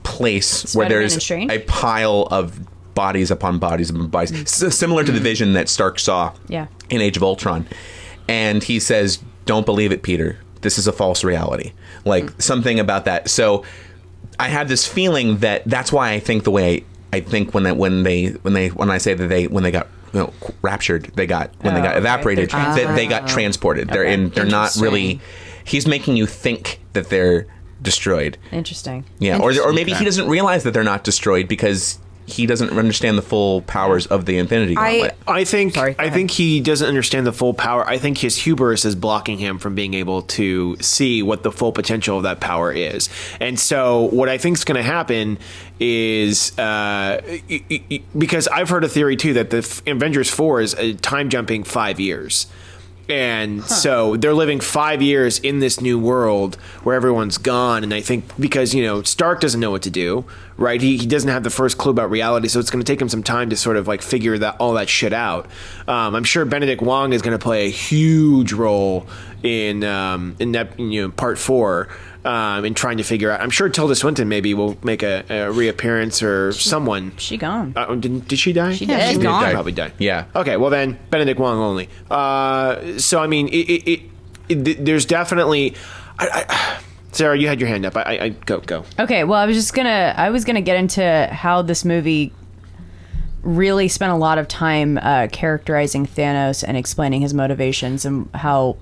place where Spider-Man there's a pile of bodies upon bodies upon bodies, S- similar to the vision that Stark saw Yeah. in Age of Ultron. And he says, "Don't believe it, Peter. This is a false reality." Like something about that. So I had this feeling that that's why I think the way I think when that when they when they when I say that they when they got you know, raptured, they got when they Oh, got okay. evaporated, They're that they got transported. They're in. They're not really. He's making you think that they're destroyed. Interesting. Yeah, or or maybe he doesn't realize that they're not destroyed because he doesn't understand the full powers of the Infinity I Gauntlet. I think Sorry, I ahead. think he doesn't understand the full power. I think his hubris is blocking him from being able to see what the full potential of that power is. And so, what I think is going to happen is uh, y- y- y- because I've heard a theory too that the F- Avengers Four is uh, time jumping five years. And so they're living five years in this new world where everyone's gone. And I think because, you know, Stark doesn't know what to do, right? He, he doesn't have the first clue about reality. So it's going to take him some time to sort of like figure that all that shit out. Um, I'm sure Benedict Wong is going to play a huge role in, um, in that, you know, part four. Um, in trying to figure out, I'm sure Tilda Swinton maybe will make a, a reappearance or someone. She gone. Uh, did, did she die? She did. She's gone. Probably died. Yeah. Okay. Well, then Benedict Wong only. Uh, so I mean, it, it, it, it, there's definitely. I, I, Sarah, you had your hand up. I, I, I go go. Okay, well, I was just gonna, I was gonna get into how this movie really spent a lot of time uh, characterizing Thanos and explaining his motivations and how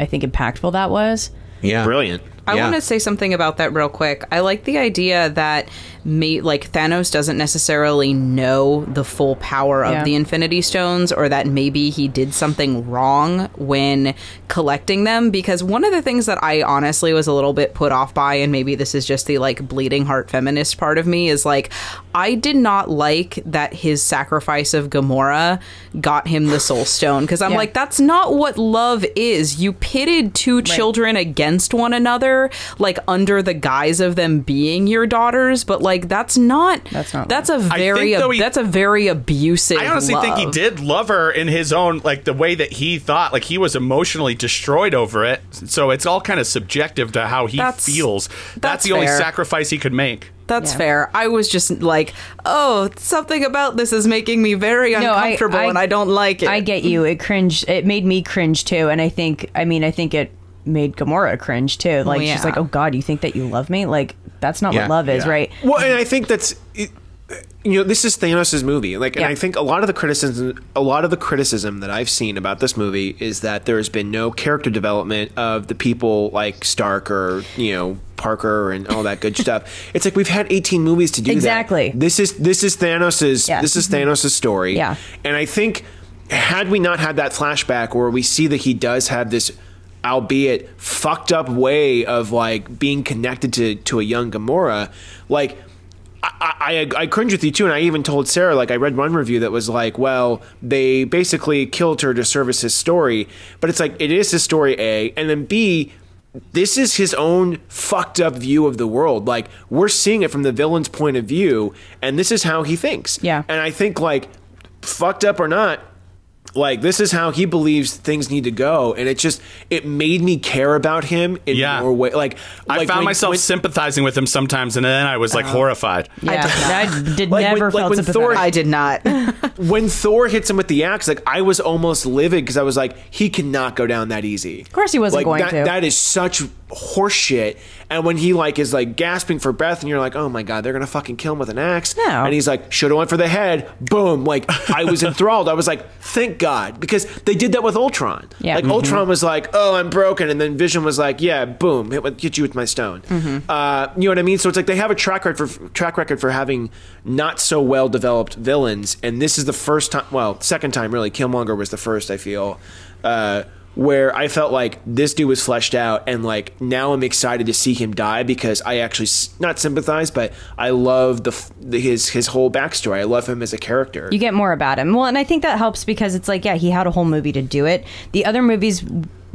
I think impactful that was. yeah, Brilliant. I Yeah. want to say something about that real quick. I like the idea that me like Thanos doesn't necessarily know the full power of Yeah. the Infinity Stones or that maybe he did something wrong when collecting them because one of the things that I honestly was a little bit put off by and maybe this is just the like bleeding heart feminist part of me is like I did not like that his sacrifice of Gamora got him the soul stone because I'm Yeah. like that's not what love is. You pitted two children against one another like under the guise of them being your daughters but like that's not That's not that's a very think, though, he- that's a very abusive I honestly think he did love her in his own like the way that he thought. Like he was emotionally destroyed over it. So it's all kind of subjective to how he That's- feels. That's, that's the only sacrifice he could make. That's Yeah. fair. I was just like, oh, something about this is making me very No, I- uncomfortable, I- and I don't like it. I get you. It cringe. It made me cringe too, and I think, I mean, I think it made Gamora cringe too. Like yeah. she's like, "Oh God, you think that you love me? Like that's not Yeah. what love is, Yeah. right?" Well, and I think that's. It, you know, this is Thanos' movie. Like, and Yeah. I think a lot of the criticism, a lot of the criticism that I've seen about this movie is that there has been no character development of the people like Stark or you know Parker and all that good stuff. It's like we've had 18 movies to do Exactly. that. This is this is Thanos's Yes. this is mm-hmm. Thanos' story. Yeah. and I think had we not had that flashback where we see that he does have this albeit fucked up way of like being connected to to a young Gamora like I, I, I cringe with you too, and I even told Sarah like I read one review that was like, well, they basically killed her to service his story, but it's like it is his story A, and then B, this is his own fucked up view of the world. Like we're seeing it from the villain's point of view, and this is how he thinks. Yeah. and I think like fucked up or not, like this is how he believes things need to go, and it just it made me care about him in Yeah. more way. Like I like found when- myself when- sympathizing with him sometimes, and then I was like oh. horrified. Yeah, I did, Like never like felt when sympathetic. Thor- I did not. when Thor hits him with the axe, like I was almost livid because I was like, he cannot go down that easy. Of course he wasn't going that, to. That is such horseshit. And when he like is like gasping for breath, and you're like, oh my god, they're gonna fucking kill him with an axe. No. And he's like, should have went for the head. Boom. Like I was enthralled. I was like, thank God, because they did that with Ultron. Yeah. Like Mhm. Ultron was like, oh, I'm broken, and then Vision was like, yeah, boom, hit, hit you with my stone. Mm-hmm. Uh, you know what I mean? So it's like they have a track record for track record for having not so well developed villains, and this is the first time. Well, second time really. Killmonger was the first. I feel. Uh, where I felt like this dude was fleshed out, and like now I'm excited to see him die because I actually not sympathize, but I love the, the his his whole backstory. I love him as a character. you get more about him. Well, and I think that helps because it's like, yeah, he had a whole movie to do it. The other movies,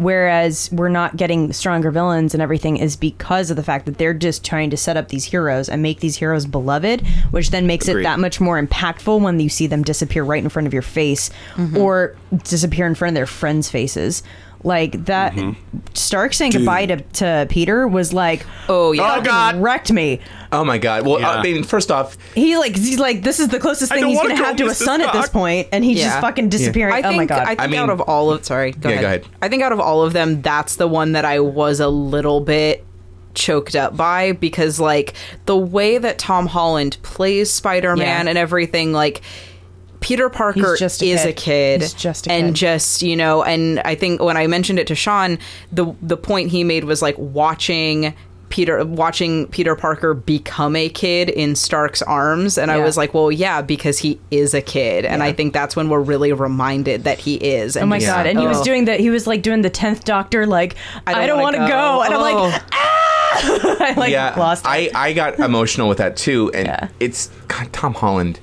whereas we're not getting stronger villains and everything, is because of the fact that they're just trying to set up these heroes and make these heroes beloved, which then makes Agreed. it that much more impactful when you see them disappear right in front of your face mm-hmm. or disappear in front of their friends' faces. Like that, Mm-hmm. Stark saying goodbye to, to Peter was like, Oh yeah. Oh, God. wrecked me. Oh my god. Well, Yeah. I mean, first off, He like he's like this is the closest thing he's gonna go, have to a son at this point, and he's Yeah. just fucking disappearing. I think, oh my god! I think I mean- out of all of sorry, go Yeah, ahead. go ahead. I think out of all of them, that's the one that I was a little bit choked up by because like the way that Tom Holland plays Spider-Man Yeah. and everything like Peter Parker just a is kid. a kid, He's just a and kid. just you know, and I think when I mentioned it to Sean, the the point he made was like watching Peter watching Peter Parker become a kid in Stark's arms, and I was like, well, yeah, because he is a kid, and I think that's when we're really reminded that he is. Oh my just- god! And he was oh. doing that. He was like doing the tenth Doctor. Like I don't, want to wanna go. and I'm like, Oh. Ah! I like yeah, lost. I. I got emotional with that too, and Yeah. it's God, Tom Holland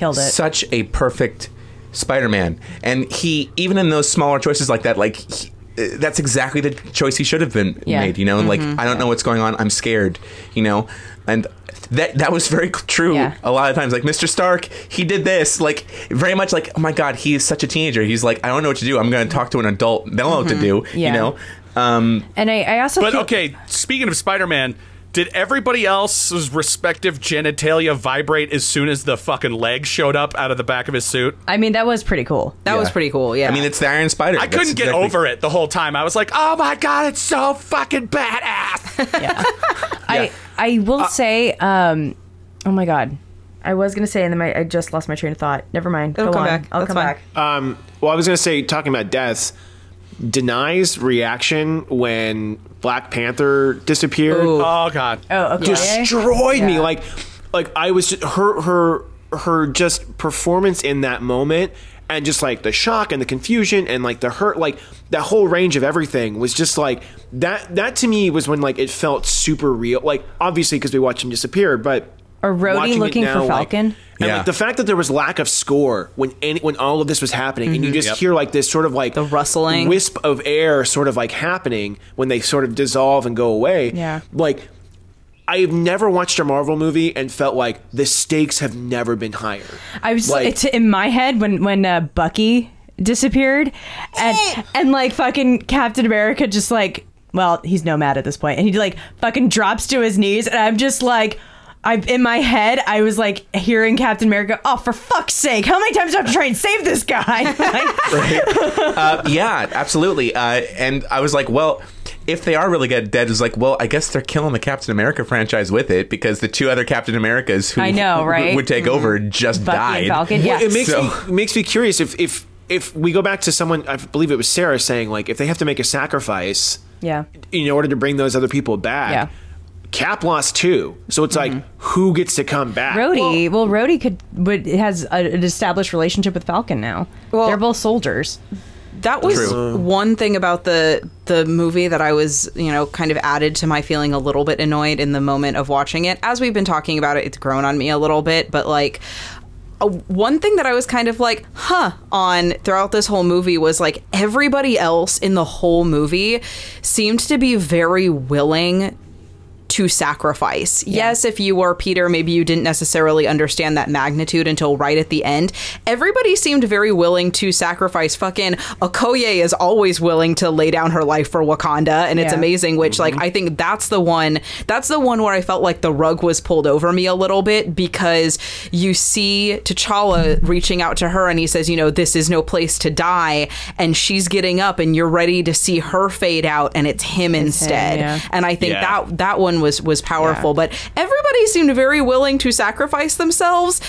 killed it. such a perfect Spider-Man, and he even in those smaller choices like that, like. He, uh, that's exactly the choice he should have been Yeah. made, you know. Like Mm-hmm. I don't know what's going on. I'm scared, you know. And that that was very true. Yeah. A lot of times, like Mr. Stark, he did this, like very much like, oh my god, he is such a teenager. He's like, I don't know what to do. I'm going to talk to an adult. They'll know what to do, Mm-hmm. Yeah. you know. Um, and I, I also But feel- okay, speaking of Spider-Man, did everybody else's respective genitalia vibrate as soon as the fucking leg showed up out of the back of his suit? I mean, that was pretty cool. That was pretty cool. Yeah, I mean, it's the Iron Spider. I That's couldn't get exactly- over it the whole time. I was like, "Oh my god, it's so fucking badass!" I I will say, um, oh my god, I was gonna say, and then my, I just lost my train of thought. Never mind. It'll Go come on. back. I'll That's come fine. back. Um, well, I was going to say, talking about deaths, Danai's reaction when Black Panther disappeared oh god. Oh, okay. destroyed me. Yeah. Like, like I was just, her her her just performance in that moment, and just like the shock and the confusion and like the hurt, like that whole range of everything was just like that. That to me was when like it felt super real. Like obviously because we watched him disappear, but. Or Rhodey watching it looking for now, like- Falcon? and Yeah. like the fact that there was lack of score when any, when all of this was happening, and you just Yep. hear like this sort of like The rustling. wisp of air, sort of like happening when they sort of dissolve and go away. Yeah. like I've never watched a Marvel movie and felt like the stakes have never been higher. I was Like- it's in my head when when uh, Bucky disappeared, and and like fucking Captain America just like well he's nomad at this point, and he like fucking drops to his knees, and I'm just like. I in my head, I was like hearing Captain America. Oh, for fuck's sake! How many times do I have to try and save this guy? Like, Uh, yeah, absolutely. Uh, and I was like, well, if they are really good, dead is like, well, I guess they're killing the Captain America franchise with it because the two other Captain Americas who I know, who right? would take over just Bucky died. and Falcon. Yeah, It makes So- me it makes me curious if if if we go back to someone I believe it was Sarah saying like if they have to make a sacrifice yeah. in order to bring those other people back. Yeah. Cap lost too, so it's like who gets to come back? Rhodey, well, Rhodey could would has a, an established relationship with Falcon now. Well- They're both soldiers. that was True. one thing about the the movie that I was, you know, kind of added to my feeling a little bit annoyed in the moment of watching it. As we've been talking about it, it's grown on me a little bit, but like uh, one thing that I was kind of like, huh, on throughout this whole movie was like everybody else in the whole movie seemed to be very willing to sacrifice. Yes, if you were Peter, maybe you didn't necessarily understand that magnitude until right at the end. Everybody seemed very willing to sacrifice. Fucking Okoye is always willing to lay down her life for Wakanda, and it's amazing. Which, like, mm-hmm. I think that's the one. That's the one where I felt like the rug was pulled over me a little bit because you see T'Challa reaching out to her, and he says, "You know, this is no place to die," and she's getting up, and you're ready to see her fade out, and it's him instead. yeah. And I think Yeah. that that one was was powerful, Yeah. but everybody seemed very willing to sacrifice themselves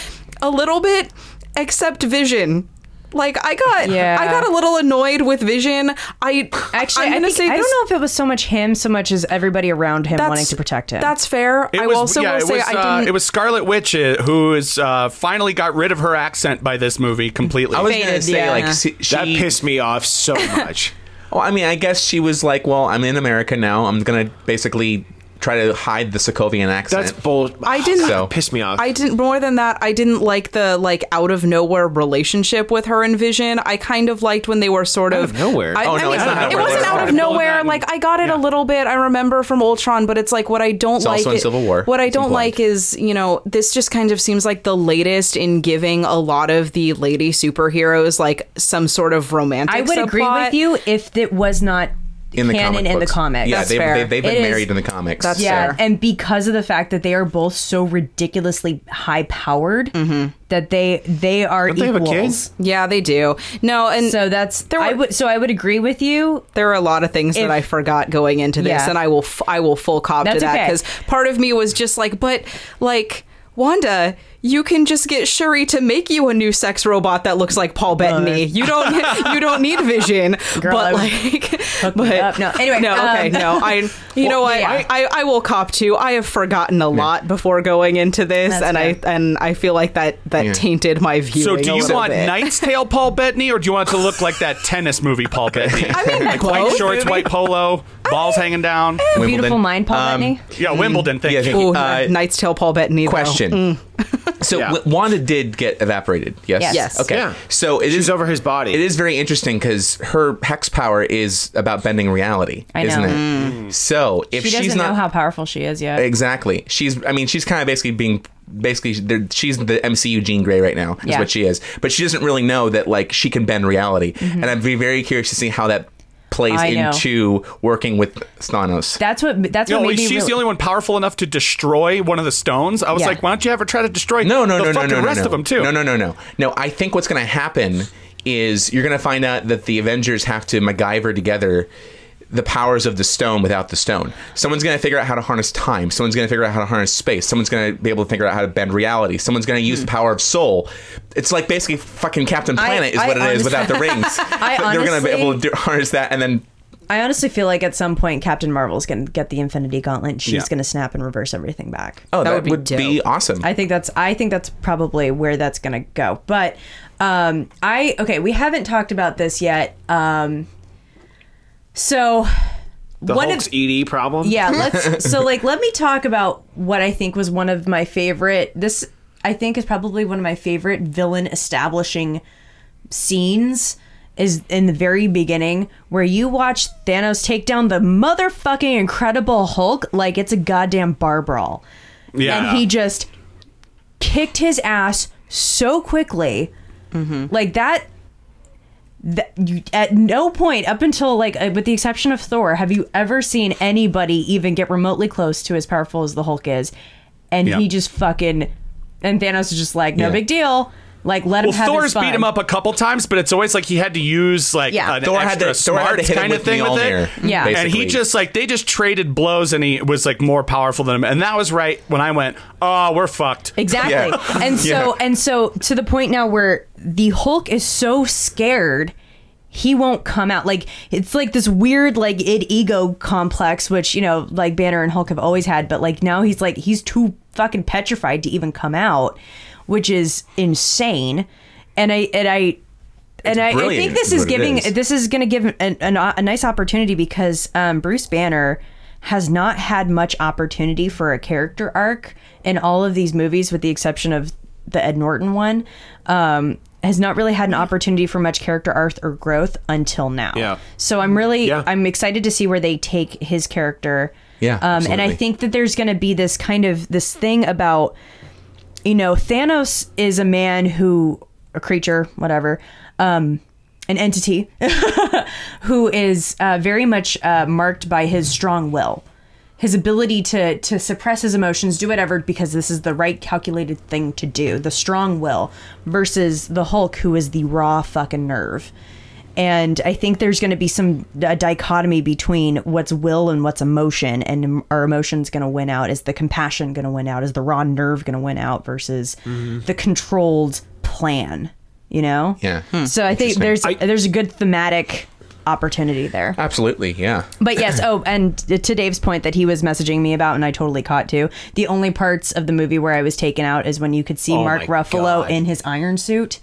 a little bit, except Vision. Like I got, Yeah. I got a little annoyed with Vision. I Actually, I'm gonna think, say I don't know if it was so much him, so much as everybody around him wanting to protect him. That's fair. It I was, also yeah, will say was, I uh, didn't. it was Scarlet Witch uh, who is uh, finally got rid of her accent by this movie completely. I was gonna say yeah. like she, That pissed me off so much. Well, I mean, I guess she was like, well, I'm in America now. I'm gonna basically try to hide the Sokovian accent. That's bull. I didn't- So- piss me off. I didn't more than that. I didn't like the like out of nowhere relationship with her and Vision. I kind of liked when they were sort Out of of nowhere? I, Oh, I no, mean, it's not it nowhere. wasn't out of nowhere. Like I got it yeah. a little bit. I remember from Ultron, but it's like what I don't It's like. also in it- Civil War. What I It's don't implied. like is you know this just kind of seems like the latest in giving a lot of the lady superheroes like some sort of romantic. I would agree with you if it was not in the canon in the comics. Yeah, That's they've, fair. They, they've been It is- married in the comics. That's yeah, fair. and because of the fact that they are both so ridiculously high powered mm-hmm. that they they are Don't they have a kid? Yeah, they do. No, and So that's There I would so I would agree with you. there are a lot of things If- that I forgot going into this, Yeah. and I will f- I will full cop to That's that okay. because part of me was just like, but like Wanda, you can just get Shuri to make you a new sex robot that looks like Paul Bettany. You don't you don't need Vision, Girl, but I- like, but up. No, anyway, no, okay, um, no, I you know what, yeah. I, I I will cop to. I have forgotten a lot before going into this, That's and I and I feel like that that Yeah. tainted my view. So, do you little want bit. Knight's Tale Paul Bettany, or do you want it to look like that tennis movie Paul Bettany? I mean, like white shorts, white polo, balls hanging down. Beautiful mind, Paul Um, Bettany. Yeah, Wimbledon. Thank yeah, you. Ooh, Uh, Knight's Tale Paul Bettany. though. Question. So Yeah. w- Wanda did get evaporated. Yes. Yes. Yes. Okay. Yeah. So it is She's over his body. It is very interesting because her hex power is about bending reality, I isn't know. it? So if She doesn't she's not know how powerful she is yet. exactly, she's. I mean, she's kind of basically being. Basically, they're- she's the MCU Jean Grey right now. Is Yeah. what she is. But she doesn't really know that like she can bend reality, and I'd be very curious to see how that plays. I know. into working with Thanos. That's what that's No, what made me she's really, the only one powerful enough to destroy one of the stones. I was Yeah. like, why don't you ever try to destroy No, no, the no, no, fucking no, no, rest no. of them too? No, no, no, no, no. I think what's going to happen is you're going to find out that the Avengers have to MacGyver together the powers of the stone without the stone. Someone's going to figure out how to harness time. Someone's going to figure out how to harness space. Someone's going to be able to figure out how to bend reality. Someone's going to use the power of soul. It's like basically fucking Captain I- Planet is I what it is honest- without the rings. I They're going to be able to do, harness that and then I honestly feel like at some point Captain Marvel's going to get the Infinity Gauntlet. She's Yeah. going to snap and reverse everything back. oh, that, would be would be awesome. I think that's I think that's probably where that's going to go. But um I okay, we haven't talked about this yet. Um so the one Hulk's of ED problem. yeah, let's so like let me talk about what I think was one of my favorite this I think is probably one of my favorite villain establishing scenes is in the very beginning where you watch Thanos take down the motherfucking incredible Hulk like it's a goddamn bar brawl. Yeah. And he just kicked his ass so quickly. Mm-hmm. Like that that you, at no point up until like uh, with the exception of Thor have you ever seen anybody even get remotely close to as powerful as the Hulk is and Yeah. he just fucking and Thanos is just like no Yeah. big deal like let him Well, have his Thor's fun. beat him up a couple times, but it's always like he had to use like Yeah. an Thor had extra to- Thor had to hit kind of with thing with it. Yeah. and he just like they just traded blows, and he was like more powerful than him, and that was right when I went, oh, we're fucked. Exactly. Yeah. And so Yeah. and so to the point now where the Hulk is so scared he won't come out. Like it's like this weird like id ego complex which, you know, like Banner and Hulk have always had, but like now he's like he's too fucking petrified to even come out, which is insane. And I and I and I, I think this is giving is. this is going to give an, an, a nice opportunity because um, Bruce Banner has not had much opportunity for a character arc in all of these movies, with the exception of the Ed Norton one. Um, has not really had an opportunity for much character arc or growth until now. Yeah. So I'm really Yeah. I'm excited to see where they take his character. Yeah, Um, and I think that there's going to be this kind of this thing about you know, Thanos is a man who, a creature, whatever, um, an entity who is uh, very much uh, marked by his strong will, his ability to to suppress his emotions, do whatever because this is the right calculated thing to do. The strong will versus the Hulk, who is the raw fucking nerve. And I think there's going to be some a dichotomy between what's will and what's emotion, and our emotion's going to win out. Is the compassion going to win out? Is the raw nerve going to win out versus the controlled plan? You know? Yeah. Hmm. So I think there's I- there's a good thematic opportunity there. Absolutely, yeah. But yes, oh, and to Dave's point that he was messaging me about, and I totally caught too. The only parts of the movie where I was taken out is when you could see Oh Mark Ruffalo God. in his iron suit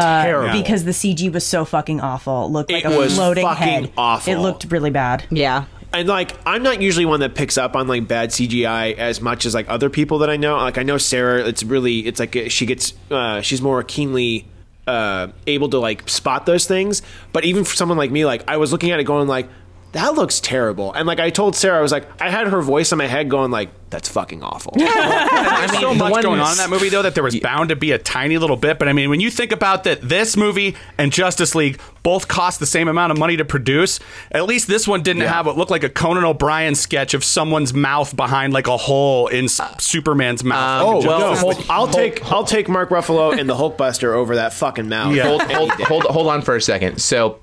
Terrible. because the CG was so fucking awful. It looked like It a was floating fucking head. awful. It looked really bad. Yeah. and like I'm not usually one that picks up on like bad CGI as much as like other people that I know. Like I know Sarah, it's really it's like uh, she gets uh, she's more keenly uh, able to like spot those things. But even for someone like me, like I was looking at it going like that looks terrible. And like I told Sarah, I was like I had her voice in my head going like that's fucking awful. There's so much going on in that movie, though, that there was bound to be a tiny little bit. But I mean, when you think about that, this movie and Justice League both cost the same amount of money to produce. At least this one didn't have what looked like a Conan O'Brien sketch of someone's mouth behind like a hole in S- Superman's mouth. Um, oh well, just- hold- I'll take I'll take Mark Ruffalo and the Hulkbuster over that fucking mouth. Yeah. hold, hold, hold, hold on for a second. So,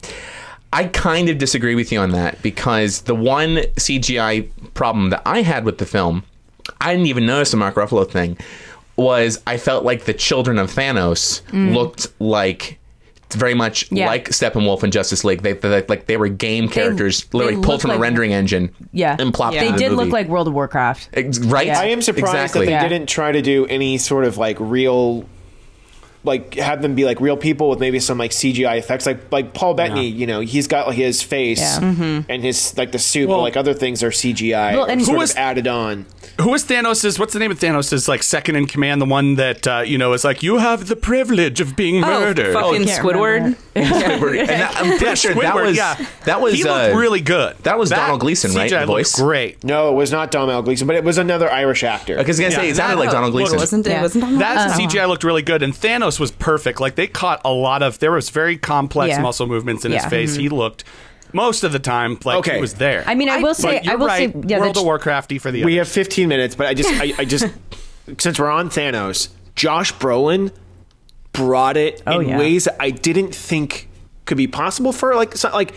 I kind of disagree with you on that because the one CGI problem that I had with the film, I didn't even notice the Mark Ruffalo thing, was I felt like the children of Thanos mm. looked like very much Yeah. like Steppenwolf and Justice League. They, they like they were game characters, they literally pulled looked from a rendering engine. Yeah. and plopped They into the did look like World of Warcraft. Right. Yeah. I am surprised exactly. that they Yeah. didn't try to do any sort of like real, like have them be like real people with maybe some like CGI effects. Like like Paul Bettany, you know, he's got like his face Yeah. and his like the suit, Well- but like other things are CGI Well, and- sort Who was- of added on. Who is Thanos' what's the name of Thanos' Is like second in command, the one that uh, you know is like, you have the privilege of being Oh, murdered. fucking can't Squidward. and that, I'm pretty Yeah, sure that Squidward, was yeah. that was he looked uh, really good. that was Donald Gleeson, right, CGI the voice? great. No, it was not Donald Al Gleeson, but it was another Irish actor. Because I was gonna say it sounded like Donald Well, Gleeson. it wasn't it? Wasn't Donald That. CGI looked really good, and Thanos was perfect. Like they caught a lot of there was very complex Yeah. muscle movements in Yeah. his face. He looked most of the time like Okay. he was there. I mean, I will say, but you're I will right. say, yeah, World the, of Warcrafty for the we others. have 15 minutes, but I just I, I just since we're on Thanos, Josh Brolin brought it Oh, in yeah. ways that I didn't think could be possible for like so, like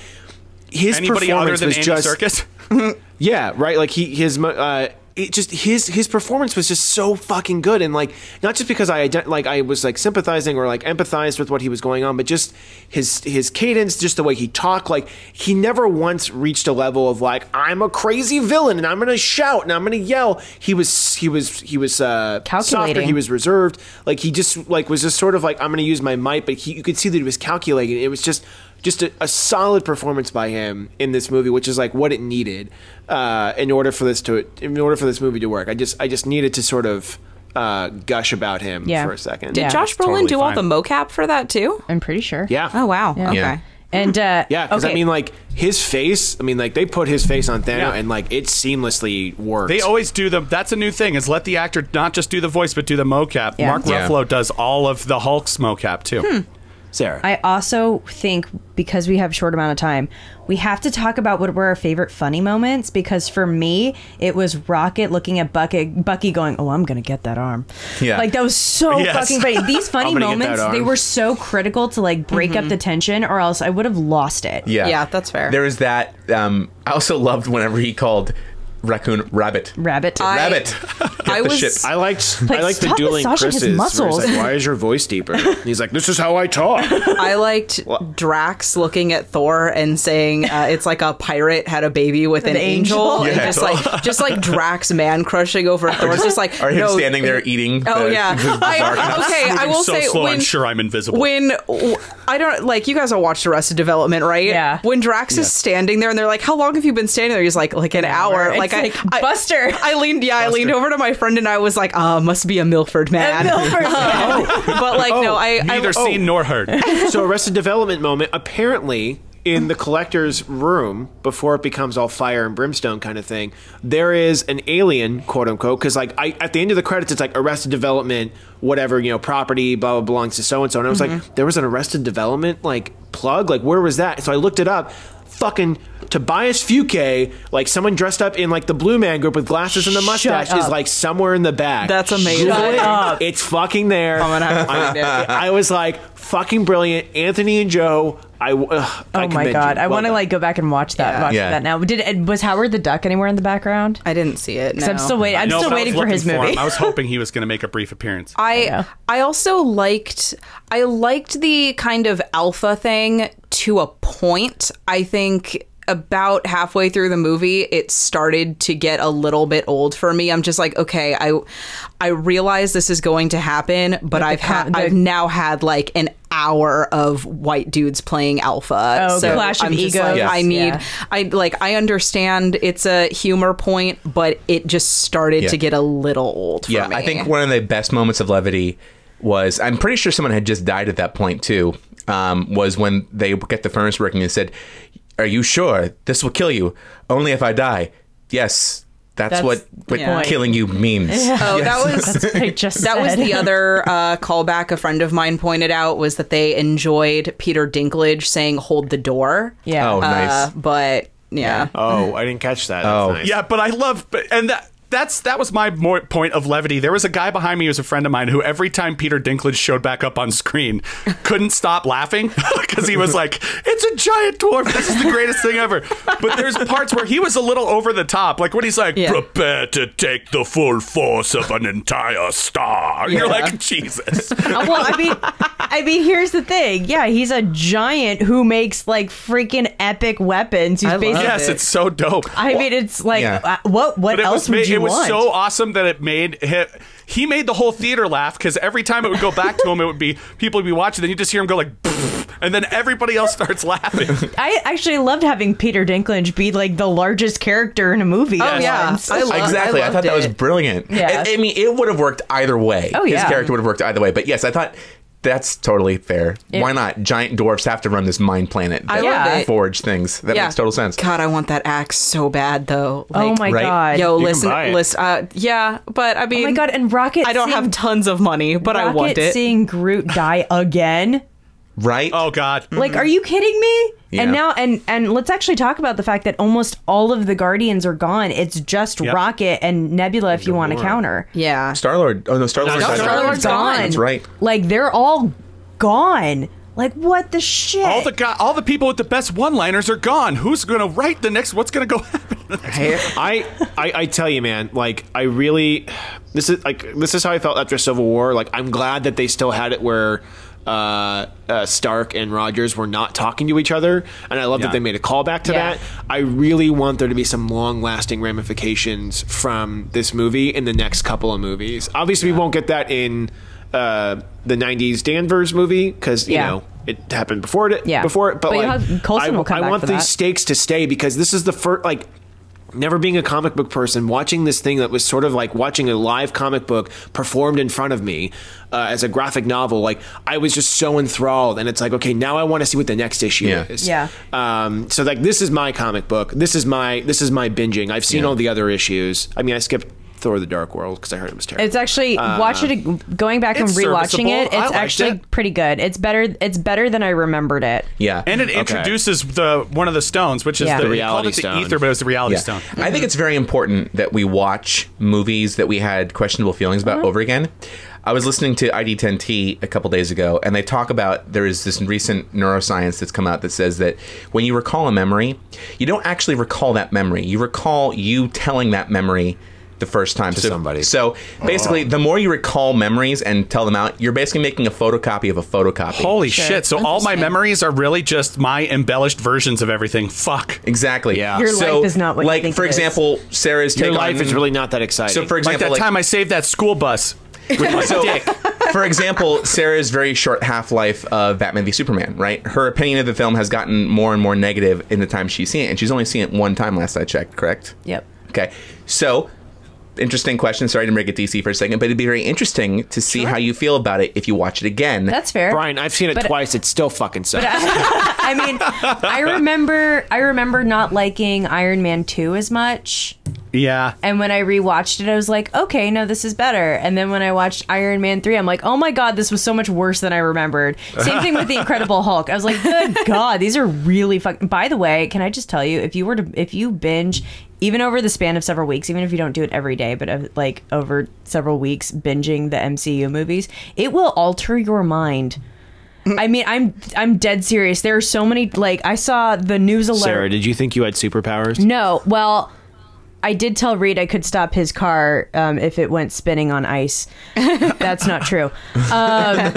his anybody other performance than was Andy just Serkis. Yeah, right. Like he his mo- uh, it just his his performance was just so fucking good, and like not just because I like I was like sympathizing or like empathized with what he was going on, but just his his cadence, just the way he talked. Like he never once reached a level of like I'm a crazy villain and I'm gonna shout and I'm gonna yell. He was he was he was uh, softer. Calculating. He was reserved. Like he just like was just sort of like I'm gonna use my might, but he, you could see that he was calculating. It was just just a, a solid performance by him in this movie, which is like what it needed uh, in order for this to in order for this movie to work. I just I just needed to sort of uh, gush about him Yeah. for a second. Did Yeah. Josh Brolin totally do all the mocap for that too? I'm pretty sure. Yeah. Oh wow. Yeah. Okay. Yeah. And uh, Yeah, because I okay. mean, like his face. I mean, like they put his face on Thanos, Yeah. and like it seamlessly worked. They always do the. That's a new thing. Is let the actor not just do the voice, but do the mocap. Yeah. Mark Yeah. Ruffalo does all of the Hulk's mocap too. Sarah. I also think because we have a short amount of time, we have to talk about what were our favorite funny moments. Because for me, it was Rocket looking at Bucky, Bucky going, "Oh, I'm gonna get that arm." Yeah. like that was so Yes. fucking funny. These funny I'm gonna get that moments, they were so critical to like break up the tension, or else I would have lost it. Yeah, Yeah, that's fair. There was that. Um, I also loved whenever he called raccoon rabbit. Rabbit. I- rabbit. Get I the was- ship. I liked Like, I liked the dueling massaging Chris's. where he's muscles. Like, Why is your voice deeper? And he's like, "This is how I talk." I liked Drax looking at Thor and saying uh, it's like a pirate had a baby with an, an angel, angel. and Yeah, just like just like Drax man crushing over Thor. It's just like or him standing there eating. Oh the- yeah. his I, okay, I will so say slow. when I'm sure I'm invisible. when I don't like you guys all watched Arrested Development, right? Yeah. When Drax is standing there and they're like, "How long have you been standing there?" He's like, "Like an, hour." It's Like, like, I, I- Buster. I leaned, yeah, I leaned over to my friend and I was like, "Uh, must be a Milford man." Milford man. but like, no, I, I Neither seen nor heard. so Arrested Development moment. Apparently, in the collector's room before it becomes all fire and brimstone kind of thing, there is an alien, quote unquote. Because like I, at the end of the credits, it's like Arrested Development, whatever you know, property, blah blah belongs to so and so. And I was like, there was an Arrested Development like plug. Like where was that? So I looked it up. Fucking Tobias Fünke, like someone dressed up in like the Blue Man Group with glasses and the mustache, is like somewhere in the back. That's amazing. Shut up. It's fucking there. I'm gonna have to find it. I was like, fucking brilliant. Anthony and Joe. I. Ugh, I Oh my commend god! you. I Well want to done. like go back and watch that. Yeah. Watch Yeah. that now. Did it, was Howard the Duck anywhere in the background? I didn't see it. Because I'm no. still waiting. I'm No, still but I was waiting for his looking movie. him. I was hoping he was going to make a brief appearance. I know. I also liked I liked the kind of alpha thing to a point. I think about halfway through the movie it started to get a little bit old for me. I'm just like, okay, I I realize this is going to happen, but, the I've had the- I've now had like an hour of white dudes playing alpha. Oh, clash of I'm just egos. like, Yes. I need, Yeah. I like, I understand it's a humor point, but it just started Yeah. to get a little old. For Yeah, me. I think one of the best moments of levity was I'm pretty sure someone had just died at that point too. Um, was when they get the furnace working and said, "Are you sure this will kill you? Only if I die." Yes, that's, That's what, what yeah. killing you means. Oh, that was That's I just That was the other uh, callback a friend of mine pointed out was that they enjoyed Peter Dinklage saying "hold the door." Yeah. Oh, Uh, nice. but yeah. Oh, I didn't catch that. That's Oh. nice. Yeah, but I love, but- and that that's that was my point of levity. There was a guy behind me who was a friend of mine who every time Peter Dinklage showed back up on screen, couldn't stop laughing because he was like, "It's a giant dwarf. This is the greatest thing ever." But there's parts where he was a little over the top, like when he's like, Yeah. "Prepare to take the full force of an entire star." You're like, Jesus. well, I mean, I mean, here's the thing. Yeah, he's a giant who makes like freaking epic weapons. He's I love basically. yes, it. it's so dope. I mean, it's like Yeah. uh, what? What But else would made, you it was want? so awesome that it made him. He made the whole theater laugh because every time it would go back to him, it would be people would be watching. Then you just hear him go like, and then everybody else starts laughing. I actually loved having Peter Dinklage be like the largest character in a movie. Oh, yeah. once. I lo- exactly. I, loved thought that was brilliant. Yeah. I, I mean, it would have worked either way. Oh, yeah, His character would have worked either way. But yes, I thought that's totally fair. It- Why not? Giant dwarfs have to run this mine planet. I that love it. Forge things. That Yeah. makes total sense. God, I want that axe so bad though. oh my right? god. Yo, can listen, buy it. listen. Uh, yeah, but I mean, Oh my god. And Rocket. I don't seeing, have tons of money, but I want it. Seeing Groot die again. Right? Oh God. Like, are you kidding me? Yeah. And now, and and let's actually talk about the fact that almost all of the Guardians are gone. It's just Yep. Rocket and Nebula, if you want to counter. yeah. Star Lord. Oh no, Star Lord. Star-Lord's Star-Lord's gone. That's right. Like they're all gone. Like what the shit? All the guy, all the people with the best one-liners are gone. Who's going to write the next? What's going to go happen? I, I I tell you, man, like I really this is like this is how I felt after Civil War. Like I'm glad that they still had it where uh, uh, Stark and Rogers were not talking to each other, and I love Yeah. that they made a callback to Yeah. that. I really want there to be some long-lasting ramifications from this movie in the next couple of movies. Obviously, we won't get that in uh, the '90s Danvers movie because you Yeah. know it happened before it. Yeah. before it, but, But you'll like have- Coulson I, will come I back want for these that. stakes to stay because this is the first like never being a comic book person watching this thing that was sort of like watching a live comic book performed in front of me uh, as a graphic novel like i was just so enthralled and it's like okay now i want to see what the next issue Yeah. is Yeah. um, so like this is my comic book this is my this is my binging i've seen Yeah. all the other issues i mean i skipped thor the dark world because i heard it was terrible It's actually uh, watch it going back and rewatching it. It's actually it. pretty good. It's better. It's better than I remembered it. Yeah. And it introduces the one of the stones, which is Yeah. the, The called reality it the ether, but it was the reality Yeah. stone. I think mm-hmm. it's very important that we watch movies that we had questionable feelings about mm-hmm. over again. I was listening to ID10T a couple days ago, and they talk about there is this recent neuroscience that's come out that says that when you recall a memory, you don't actually recall that memory. You recall you telling that memory the first time to somebody. So basically, oh. the more you recall memories and tell them out, you're basically making a photocopy of a photocopy. Holy shit! So all my memories are really just my embellished versions of everything. Fuck. Exactly. Yeah. Your so, life is not what like think for it is. example, Sarah's your life on, is really not that exciting So for example, Like example, that time I saved that school bus. with my so, for example, Sarah's very short half life of Batman v Superman, right? Her opinion of the film has gotten more and more negative in the time she's seen it, and she's only seen it one time last I checked, correct? Yep. Okay. So, interesting question. Sorry to make it DC for a second, but it'd be very interesting to see how you feel about it if you watch it again. That's fair. brian i've seen it But- twice it still fucking sucks I mean, I remember I remember not liking Iron Man 2 as much. Yeah. And when I rewatched it, I was like, okay, no, this is better. And then when I watched Iron Man 3, I'm like, oh my God, this was so much worse than I remembered. Same thing with The Incredible Hulk. I was like, good God, these are really fucking. By the way, can I just tell you, if you were to, if you binge, even over the span of several weeks, even if you don't do it every day, but uh, like over several weeks, binging the MCU movies, it will alter your mind. I mean, I'm I'm dead serious. There are so many like I saw the news alert. sarah did you think you had superpowers No, well, I did tell Reed I could stop his car um, if it went spinning on ice. That's not true. Um,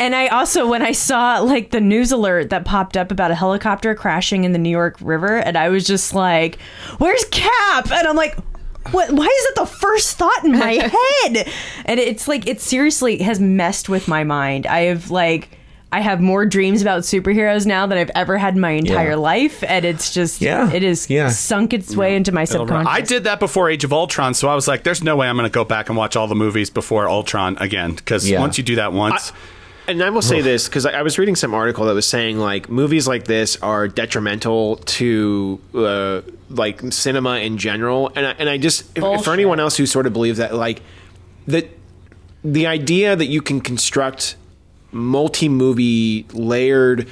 and I also, when I saw like the news alert that popped up about a helicopter crashing in the New York River, and I was just like, "Where's Cap?" And I'm like. what? Why is it the first thought in my head? And it's like it seriously has messed with my mind. I have like. I have more dreams about superheroes now than I've ever had in my entire Yeah. life, and it's just Yeah. it is Yeah. sunk its way into my subconscious. I did that before Age of Ultron, so I was like, "There's no way I'm going to go back and watch all the movies before Ultron again." Because Yeah. once you do that once, And I will say this because I, I was reading some article that was saying like movies like this are detrimental to uh, like cinema in general, and I, and I just if- for anyone else who sort of believes that like that the idea that you can construct multi-movie layered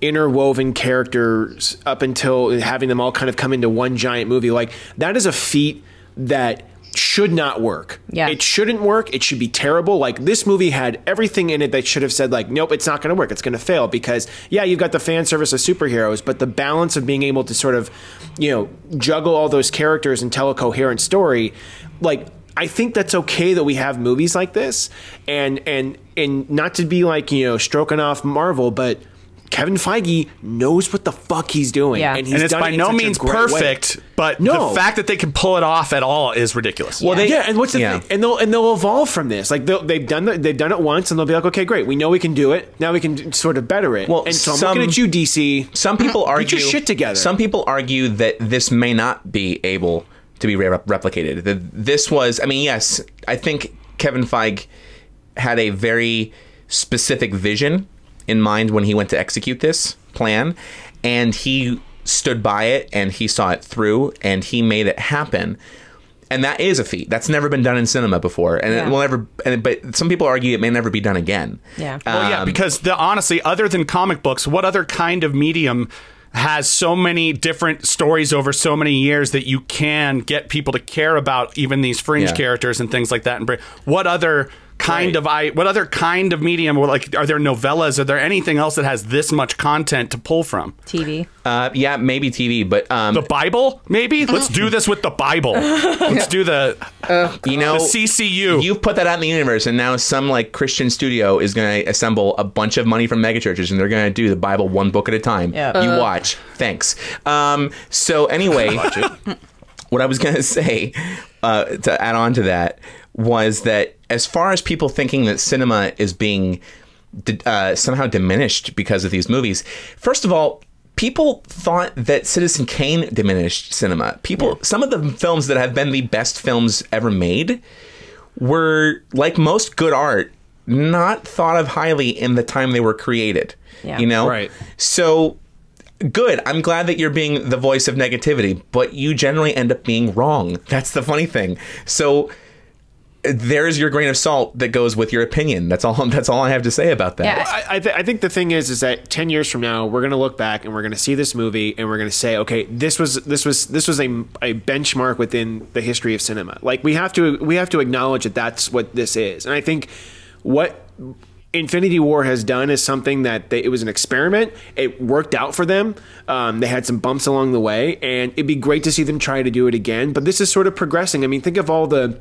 interwoven characters up until having them all kind of come into one giant movie. Like that is a feat that should not work. Yeah. it shouldn't work. It should be terrible. Like this movie had everything in it that should have said like nope it's not going to work. It's going to fail because yeah you've got the fan service of superheroes but the balance of being able to sort of you know juggle all those characters and tell a coherent story like I think that's okay that we have movies like this, and and and not to be like you know stroking off Marvel, but Kevin Feige knows what the fuck he's doing, Yeah. and he's and it's done by it no means great way. perfect, but No. the fact that they can pull it off at all is ridiculous. Well, they yeah, and what's the yeah. thing? And they'll and they'll evolve from this. Like they'll, they've done the, they've done it once, and they'll be like, okay, great, we know we can do it. Now we can sort of better it. Well, and so I'm some- looking at you, DC. Some people argue your shit together. Some people argue that this may not be able to be re- replicated. That this was, I mean, yes, I think Kevin Feige had a very specific vision in mind when he went to execute this plan, and he stood by it and he saw it through and he made it happen. And that is a feat. That's never been done in cinema before, and Yeah. it will never. And, but some people argue it may never be done again. Yeah. Well, yeah, Um, because the honestly, other than comic books, what other kind of medium has so many different stories over so many years that you can get people to care about even these fringe Yeah. characters and things like that? And what other kind of I? What other kind of medium? Or like, are there novellas? Are there anything else that has this much content to pull from? TV. Uh, yeah, maybe TV, but um, The Bible, maybe. Let's do this with the Bible. Let's do the you know, the CCU. You've put that out in the universe, and now some like Christian studio is going to assemble a bunch of money from megachurches, and they're going to do the Bible one book at a time. Yeah. You watch. Thanks. Um, so anyway, what I was going to say uh, to add on to that was that as far as people thinking that cinema is being uh, somehow diminished because of these movies, first of all. People thought that Citizen Kane diminished cinema. People, some of the films that have been the best films ever made, were like most good art not thought of highly in the time they were created Yeah. you know Right. so good i'm glad that you're being the voice of negativity but you generally end up being wrong that's the funny thing so there's your grain of salt that goes with your opinion that's all that's all i have to say about that Yeah. I, I, th- I think the thing is, is that ten years from now, we're going to look back and we're going to see this movie and we're going to say, okay, this was this was this was a, a benchmark within the history of cinema. Like we have to we have to acknowledge that that's what this is. And I think what Infinity War has done is something that they, it was an experiment. It worked out for them. Um, they had some bumps along the way, and it'd be great to see them try to do it again. But this is sort of progressing. I mean, think of all the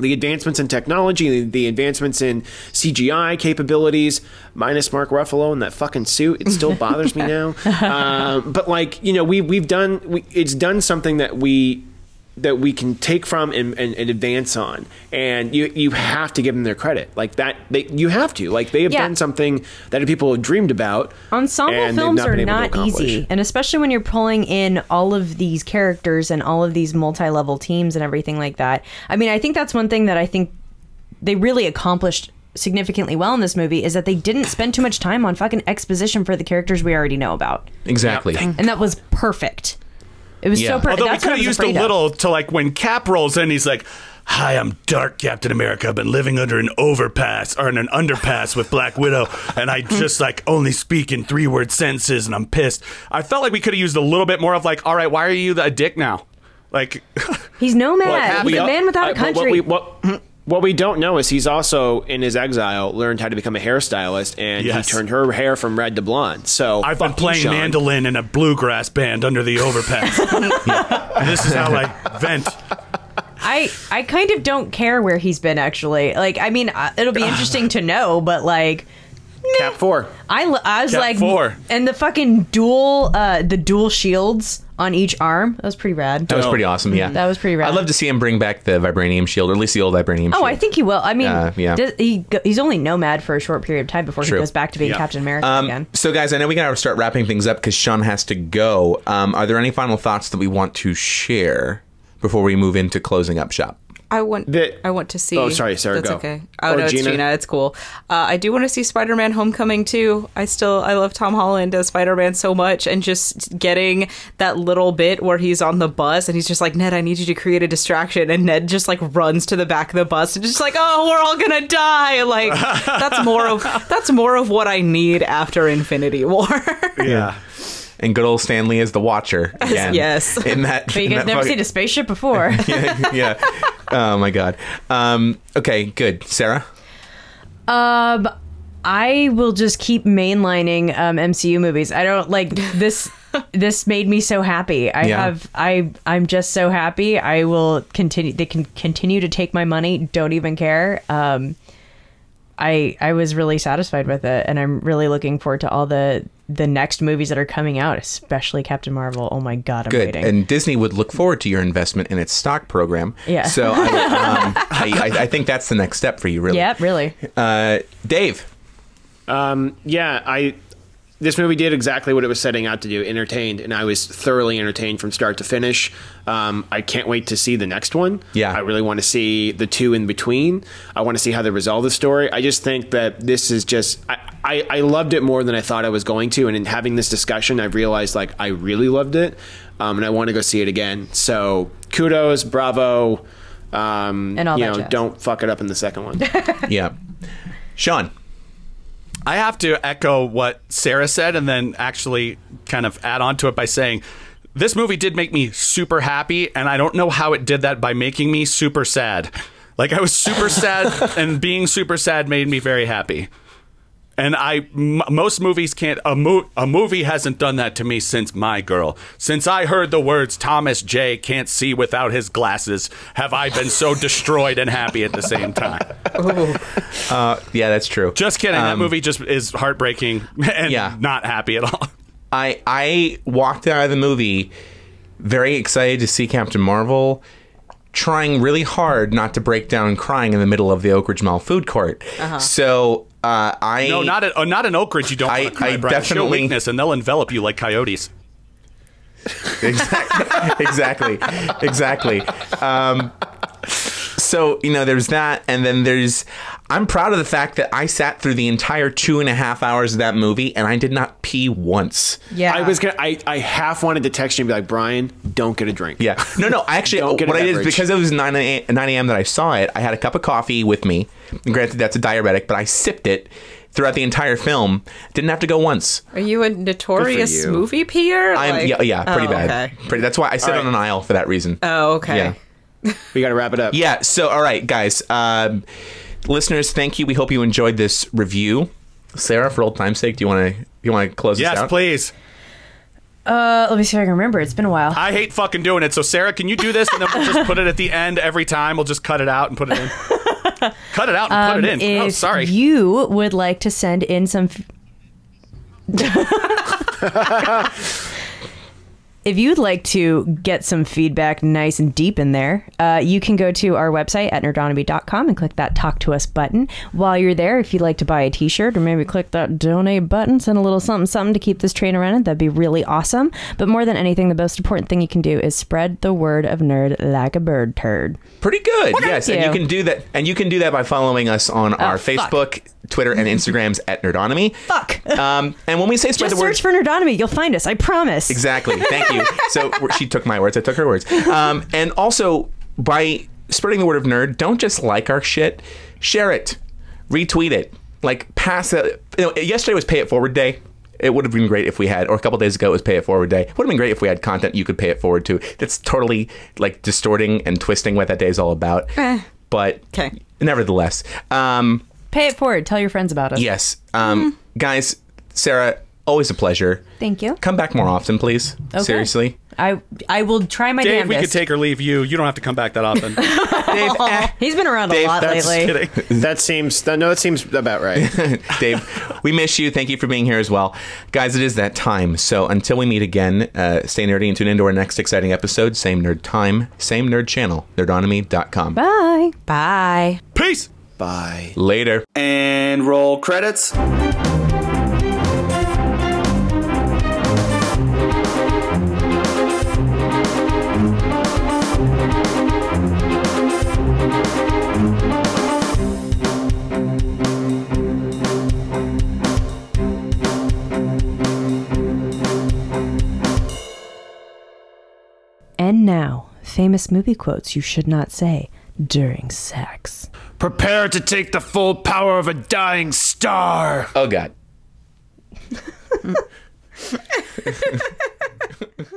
the advancements in technology, the advancements in CGI capabilities, minus Mark Ruffalo in that fucking suit. It still bothers me now. Um, but like you know, we we've done we, it's done something that we that we can take from and, and, and advance on, and you you have to give them their credit. Like that, they you have to like they have Yeah. done something that people have dreamed about. Ensemble and films not are been able to not easy, and especially when you're pulling in all of these characters and all of these multi-level teams and everything like that. I mean, I think that's one thing that I think they really accomplished significantly well in this movie is that they didn't spend too much time on fucking exposition for the characters we already know about, exactly and that was perfect. It was Yeah. so perfect. Although we could have used a afraid of. little to like when Cap rolls in, he's like, "Hi, I'm Dark Captain America. I've been living under an overpass or in an underpass with Black Widow, and I just like only speak in three word sentences, and I'm pissed." I felt like we could have used a little bit more of like, "All right, why are you a dick now?" Like, He's nomad. happened? He's a man without I- a but country. What we, what, what we don't know is he's also in his exile learned how to become a hairstylist, and Yes. he turned her hair from red to blonde. So I've been playing Sean. mandolin in a bluegrass band under the overpass. This is how I vent. I I kind of don't care where he's been actually. Like I mean, uh, it'll be interesting to know, but like Cap four. I, l- I was Cap like, four. and the fucking dual, uh, the dual shields on each arm. That was pretty rad. That was pretty awesome. Yeah, That was pretty rad. I'd love to see him bring back the vibranium shield, or at least the old vibranium. Oh, shield. I think he will. I mean, Uh, yeah. does- he go- he's only nomad for a short period of time before True. he goes back to being Yeah. Captain America Um, again. so, guys, I know we got to start wrapping things up because Sean has to go. Um, are there any final thoughts that we want to share before we move into closing up shop? I want The- I want to see. Oh, sorry, Sarah, That's go. okay. Oh Or no, it's Gina. Gina. It's cool. Uh, I do want to see Spider-Man: Homecoming too. I still I love Tom Holland as Spider-Man so much, and just getting that little bit where he's on the bus and he's just like Ned, I need you to create a distraction, and Ned just like runs to the back of the bus and just like, oh, we're all gonna die. Like that's more of that's more of what I need after Infinity War. Yeah. And good old Stan Lee is the Watcher again. Yes. In that, But you in guys never fucking- seen a spaceship before. yeah, yeah. Oh my god. Um, okay, good. Sarah. Um, I will just keep mainlining um, MCU movies. I don't like this. this made me so happy. I Yeah. have. I. I'm just so happy. I will continue. They can continue to take my money. Don't even care. Um, I I was really satisfied with it, and I'm really looking forward to all the the next movies that are coming out, especially Captain Marvel. Oh my god, I'm Good. waiting. And Disney would look forward to your investment in its stock program. Yeah. So I, um, I, I, I think that's the next step for you, really. yeah, really. Uh, Dave. Um, yeah, I this movie did exactly what it was setting out to do, entertained, and I was thoroughly entertained from start to finish. Um, I can't wait to see the next one. Yeah. I really want to see the two in between. I want to see how they resolve the story. I just think that this is just I, I, I loved it more than I thought I was going to, and in having this discussion, I've realized like I really loved it, um, and I want to go see it again. So kudos, bravo. Um, And all you that know, jazz. don't fuck it up in the second one. Yeah. Sean. I have to echo what Sarah said and then actually kind of add on to it by saying this movie did make me super happy, and I don't know how it did that by making me super sad. Like I was super sad, and being super sad made me very happy. And I, m- most movies can't. A, mo- a movie hasn't done that to me since My Girl. Since I heard the words Thomas J can't see without his glasses, have I been so destroyed and happy at the same time. Yeah, that's true. Just kidding. that Um, movie just is heartbreaking and Yeah. not happy at all. I I walked out of the movie very excited to see Captain Marvel, trying really hard not to break down crying in the middle of the Oak Ridge Mall food court. So uh, I No, not uh, not an Oak Ridge. You don't I- cry, I Brian. Show definitely- weakness, and they'll envelop you like coyotes. exactly exactly exactly. Um, so you know, there's that, and then there's. I'm proud of the fact that I sat through the entire two and a half hours of that movie, and I did not pee once. Yeah, I was gonna. I, I half wanted to text you and be like, Brian, don't get a drink. Yeah. No, no. I actually, Don't get what I did is because it was 9 a, 9 a.m. that I saw it, I had a cup of coffee with me. And granted, that's a diuretic, but I sipped it throughout the entire film. Didn't have to go once. Are you a notorious you. movie peer? I'm Like- yeah, yeah, pretty Oh, bad. Okay. Pretty, that's why I sit All on an aisle for that reason. Oh, okay. Yeah. We got to wrap it up. Yeah. So, all right, guys, um, listeners, thank you. We hope you enjoyed this review. Sarah, for old time's sake, do you want to you want to close Yes, this out? please. Uh, let me see if I can remember. It's been a while. I hate fucking doing it. So, Sarah, can you do this, and then we'll just put it at the end every time. We'll just cut it out and put it in. cut it out and put it in. if Oh, sorry. you would like to send in some. f- If you'd like to get some feedback nice and deep in there, uh, you can go to our website at nerdonomy.com and click that talk to us button. While you're there, if you'd like to buy a t shirt or maybe click that donate button, send a little something something to keep this train running, that'd be really awesome. But more than anything, the most important thing you can do is spread the word of nerd like a bird turd. Pretty good. yes, and you you. can do that. And you can do that by following us on our fuck. Facebook, Twitter, and Instagrams at Nerdonomy. Fuck. Um, and when we say spread Just the word, search for Nerdonomy. You'll find us. I promise. exactly. Thank you. So she took my words. I took her words. Um, and also by spreading the word of nerd, don't just like our shit. Share it, retweet it, like pass it. You know, yesterday was Pay It Forward Day. It would have been great if we had, or a couple days ago it was Pay It Forward Day. It would have been great if we had content you could pay it forward to. That's totally like distorting and twisting what that day is all about. But 'Kay. nevertheless, um, Pay it forward. Tell your friends about us. yes, um, Mm-hmm. guys, Sarah, always a pleasure. Thank you. Come back more often, please. Seriously. I I will try my best. Dave, we could take or leave you. You don't have to come back that often. Dave, eh, He's been around Dave, a lot that's lately. Kidding. That seems that, no, that seems about right. Dave, we miss you. Thank you for being here as well. Guys, it is that time. So until we meet again, uh, stay nerdy and tune into our next exciting episode. Same nerd time, same nerd channel, nerdonomy.com. Bye. Bye. Peace. Bye. Later. And roll credits. And now, famous movie quotes you should not say during sex. Prepare to take the full power of a dying star. Oh, God.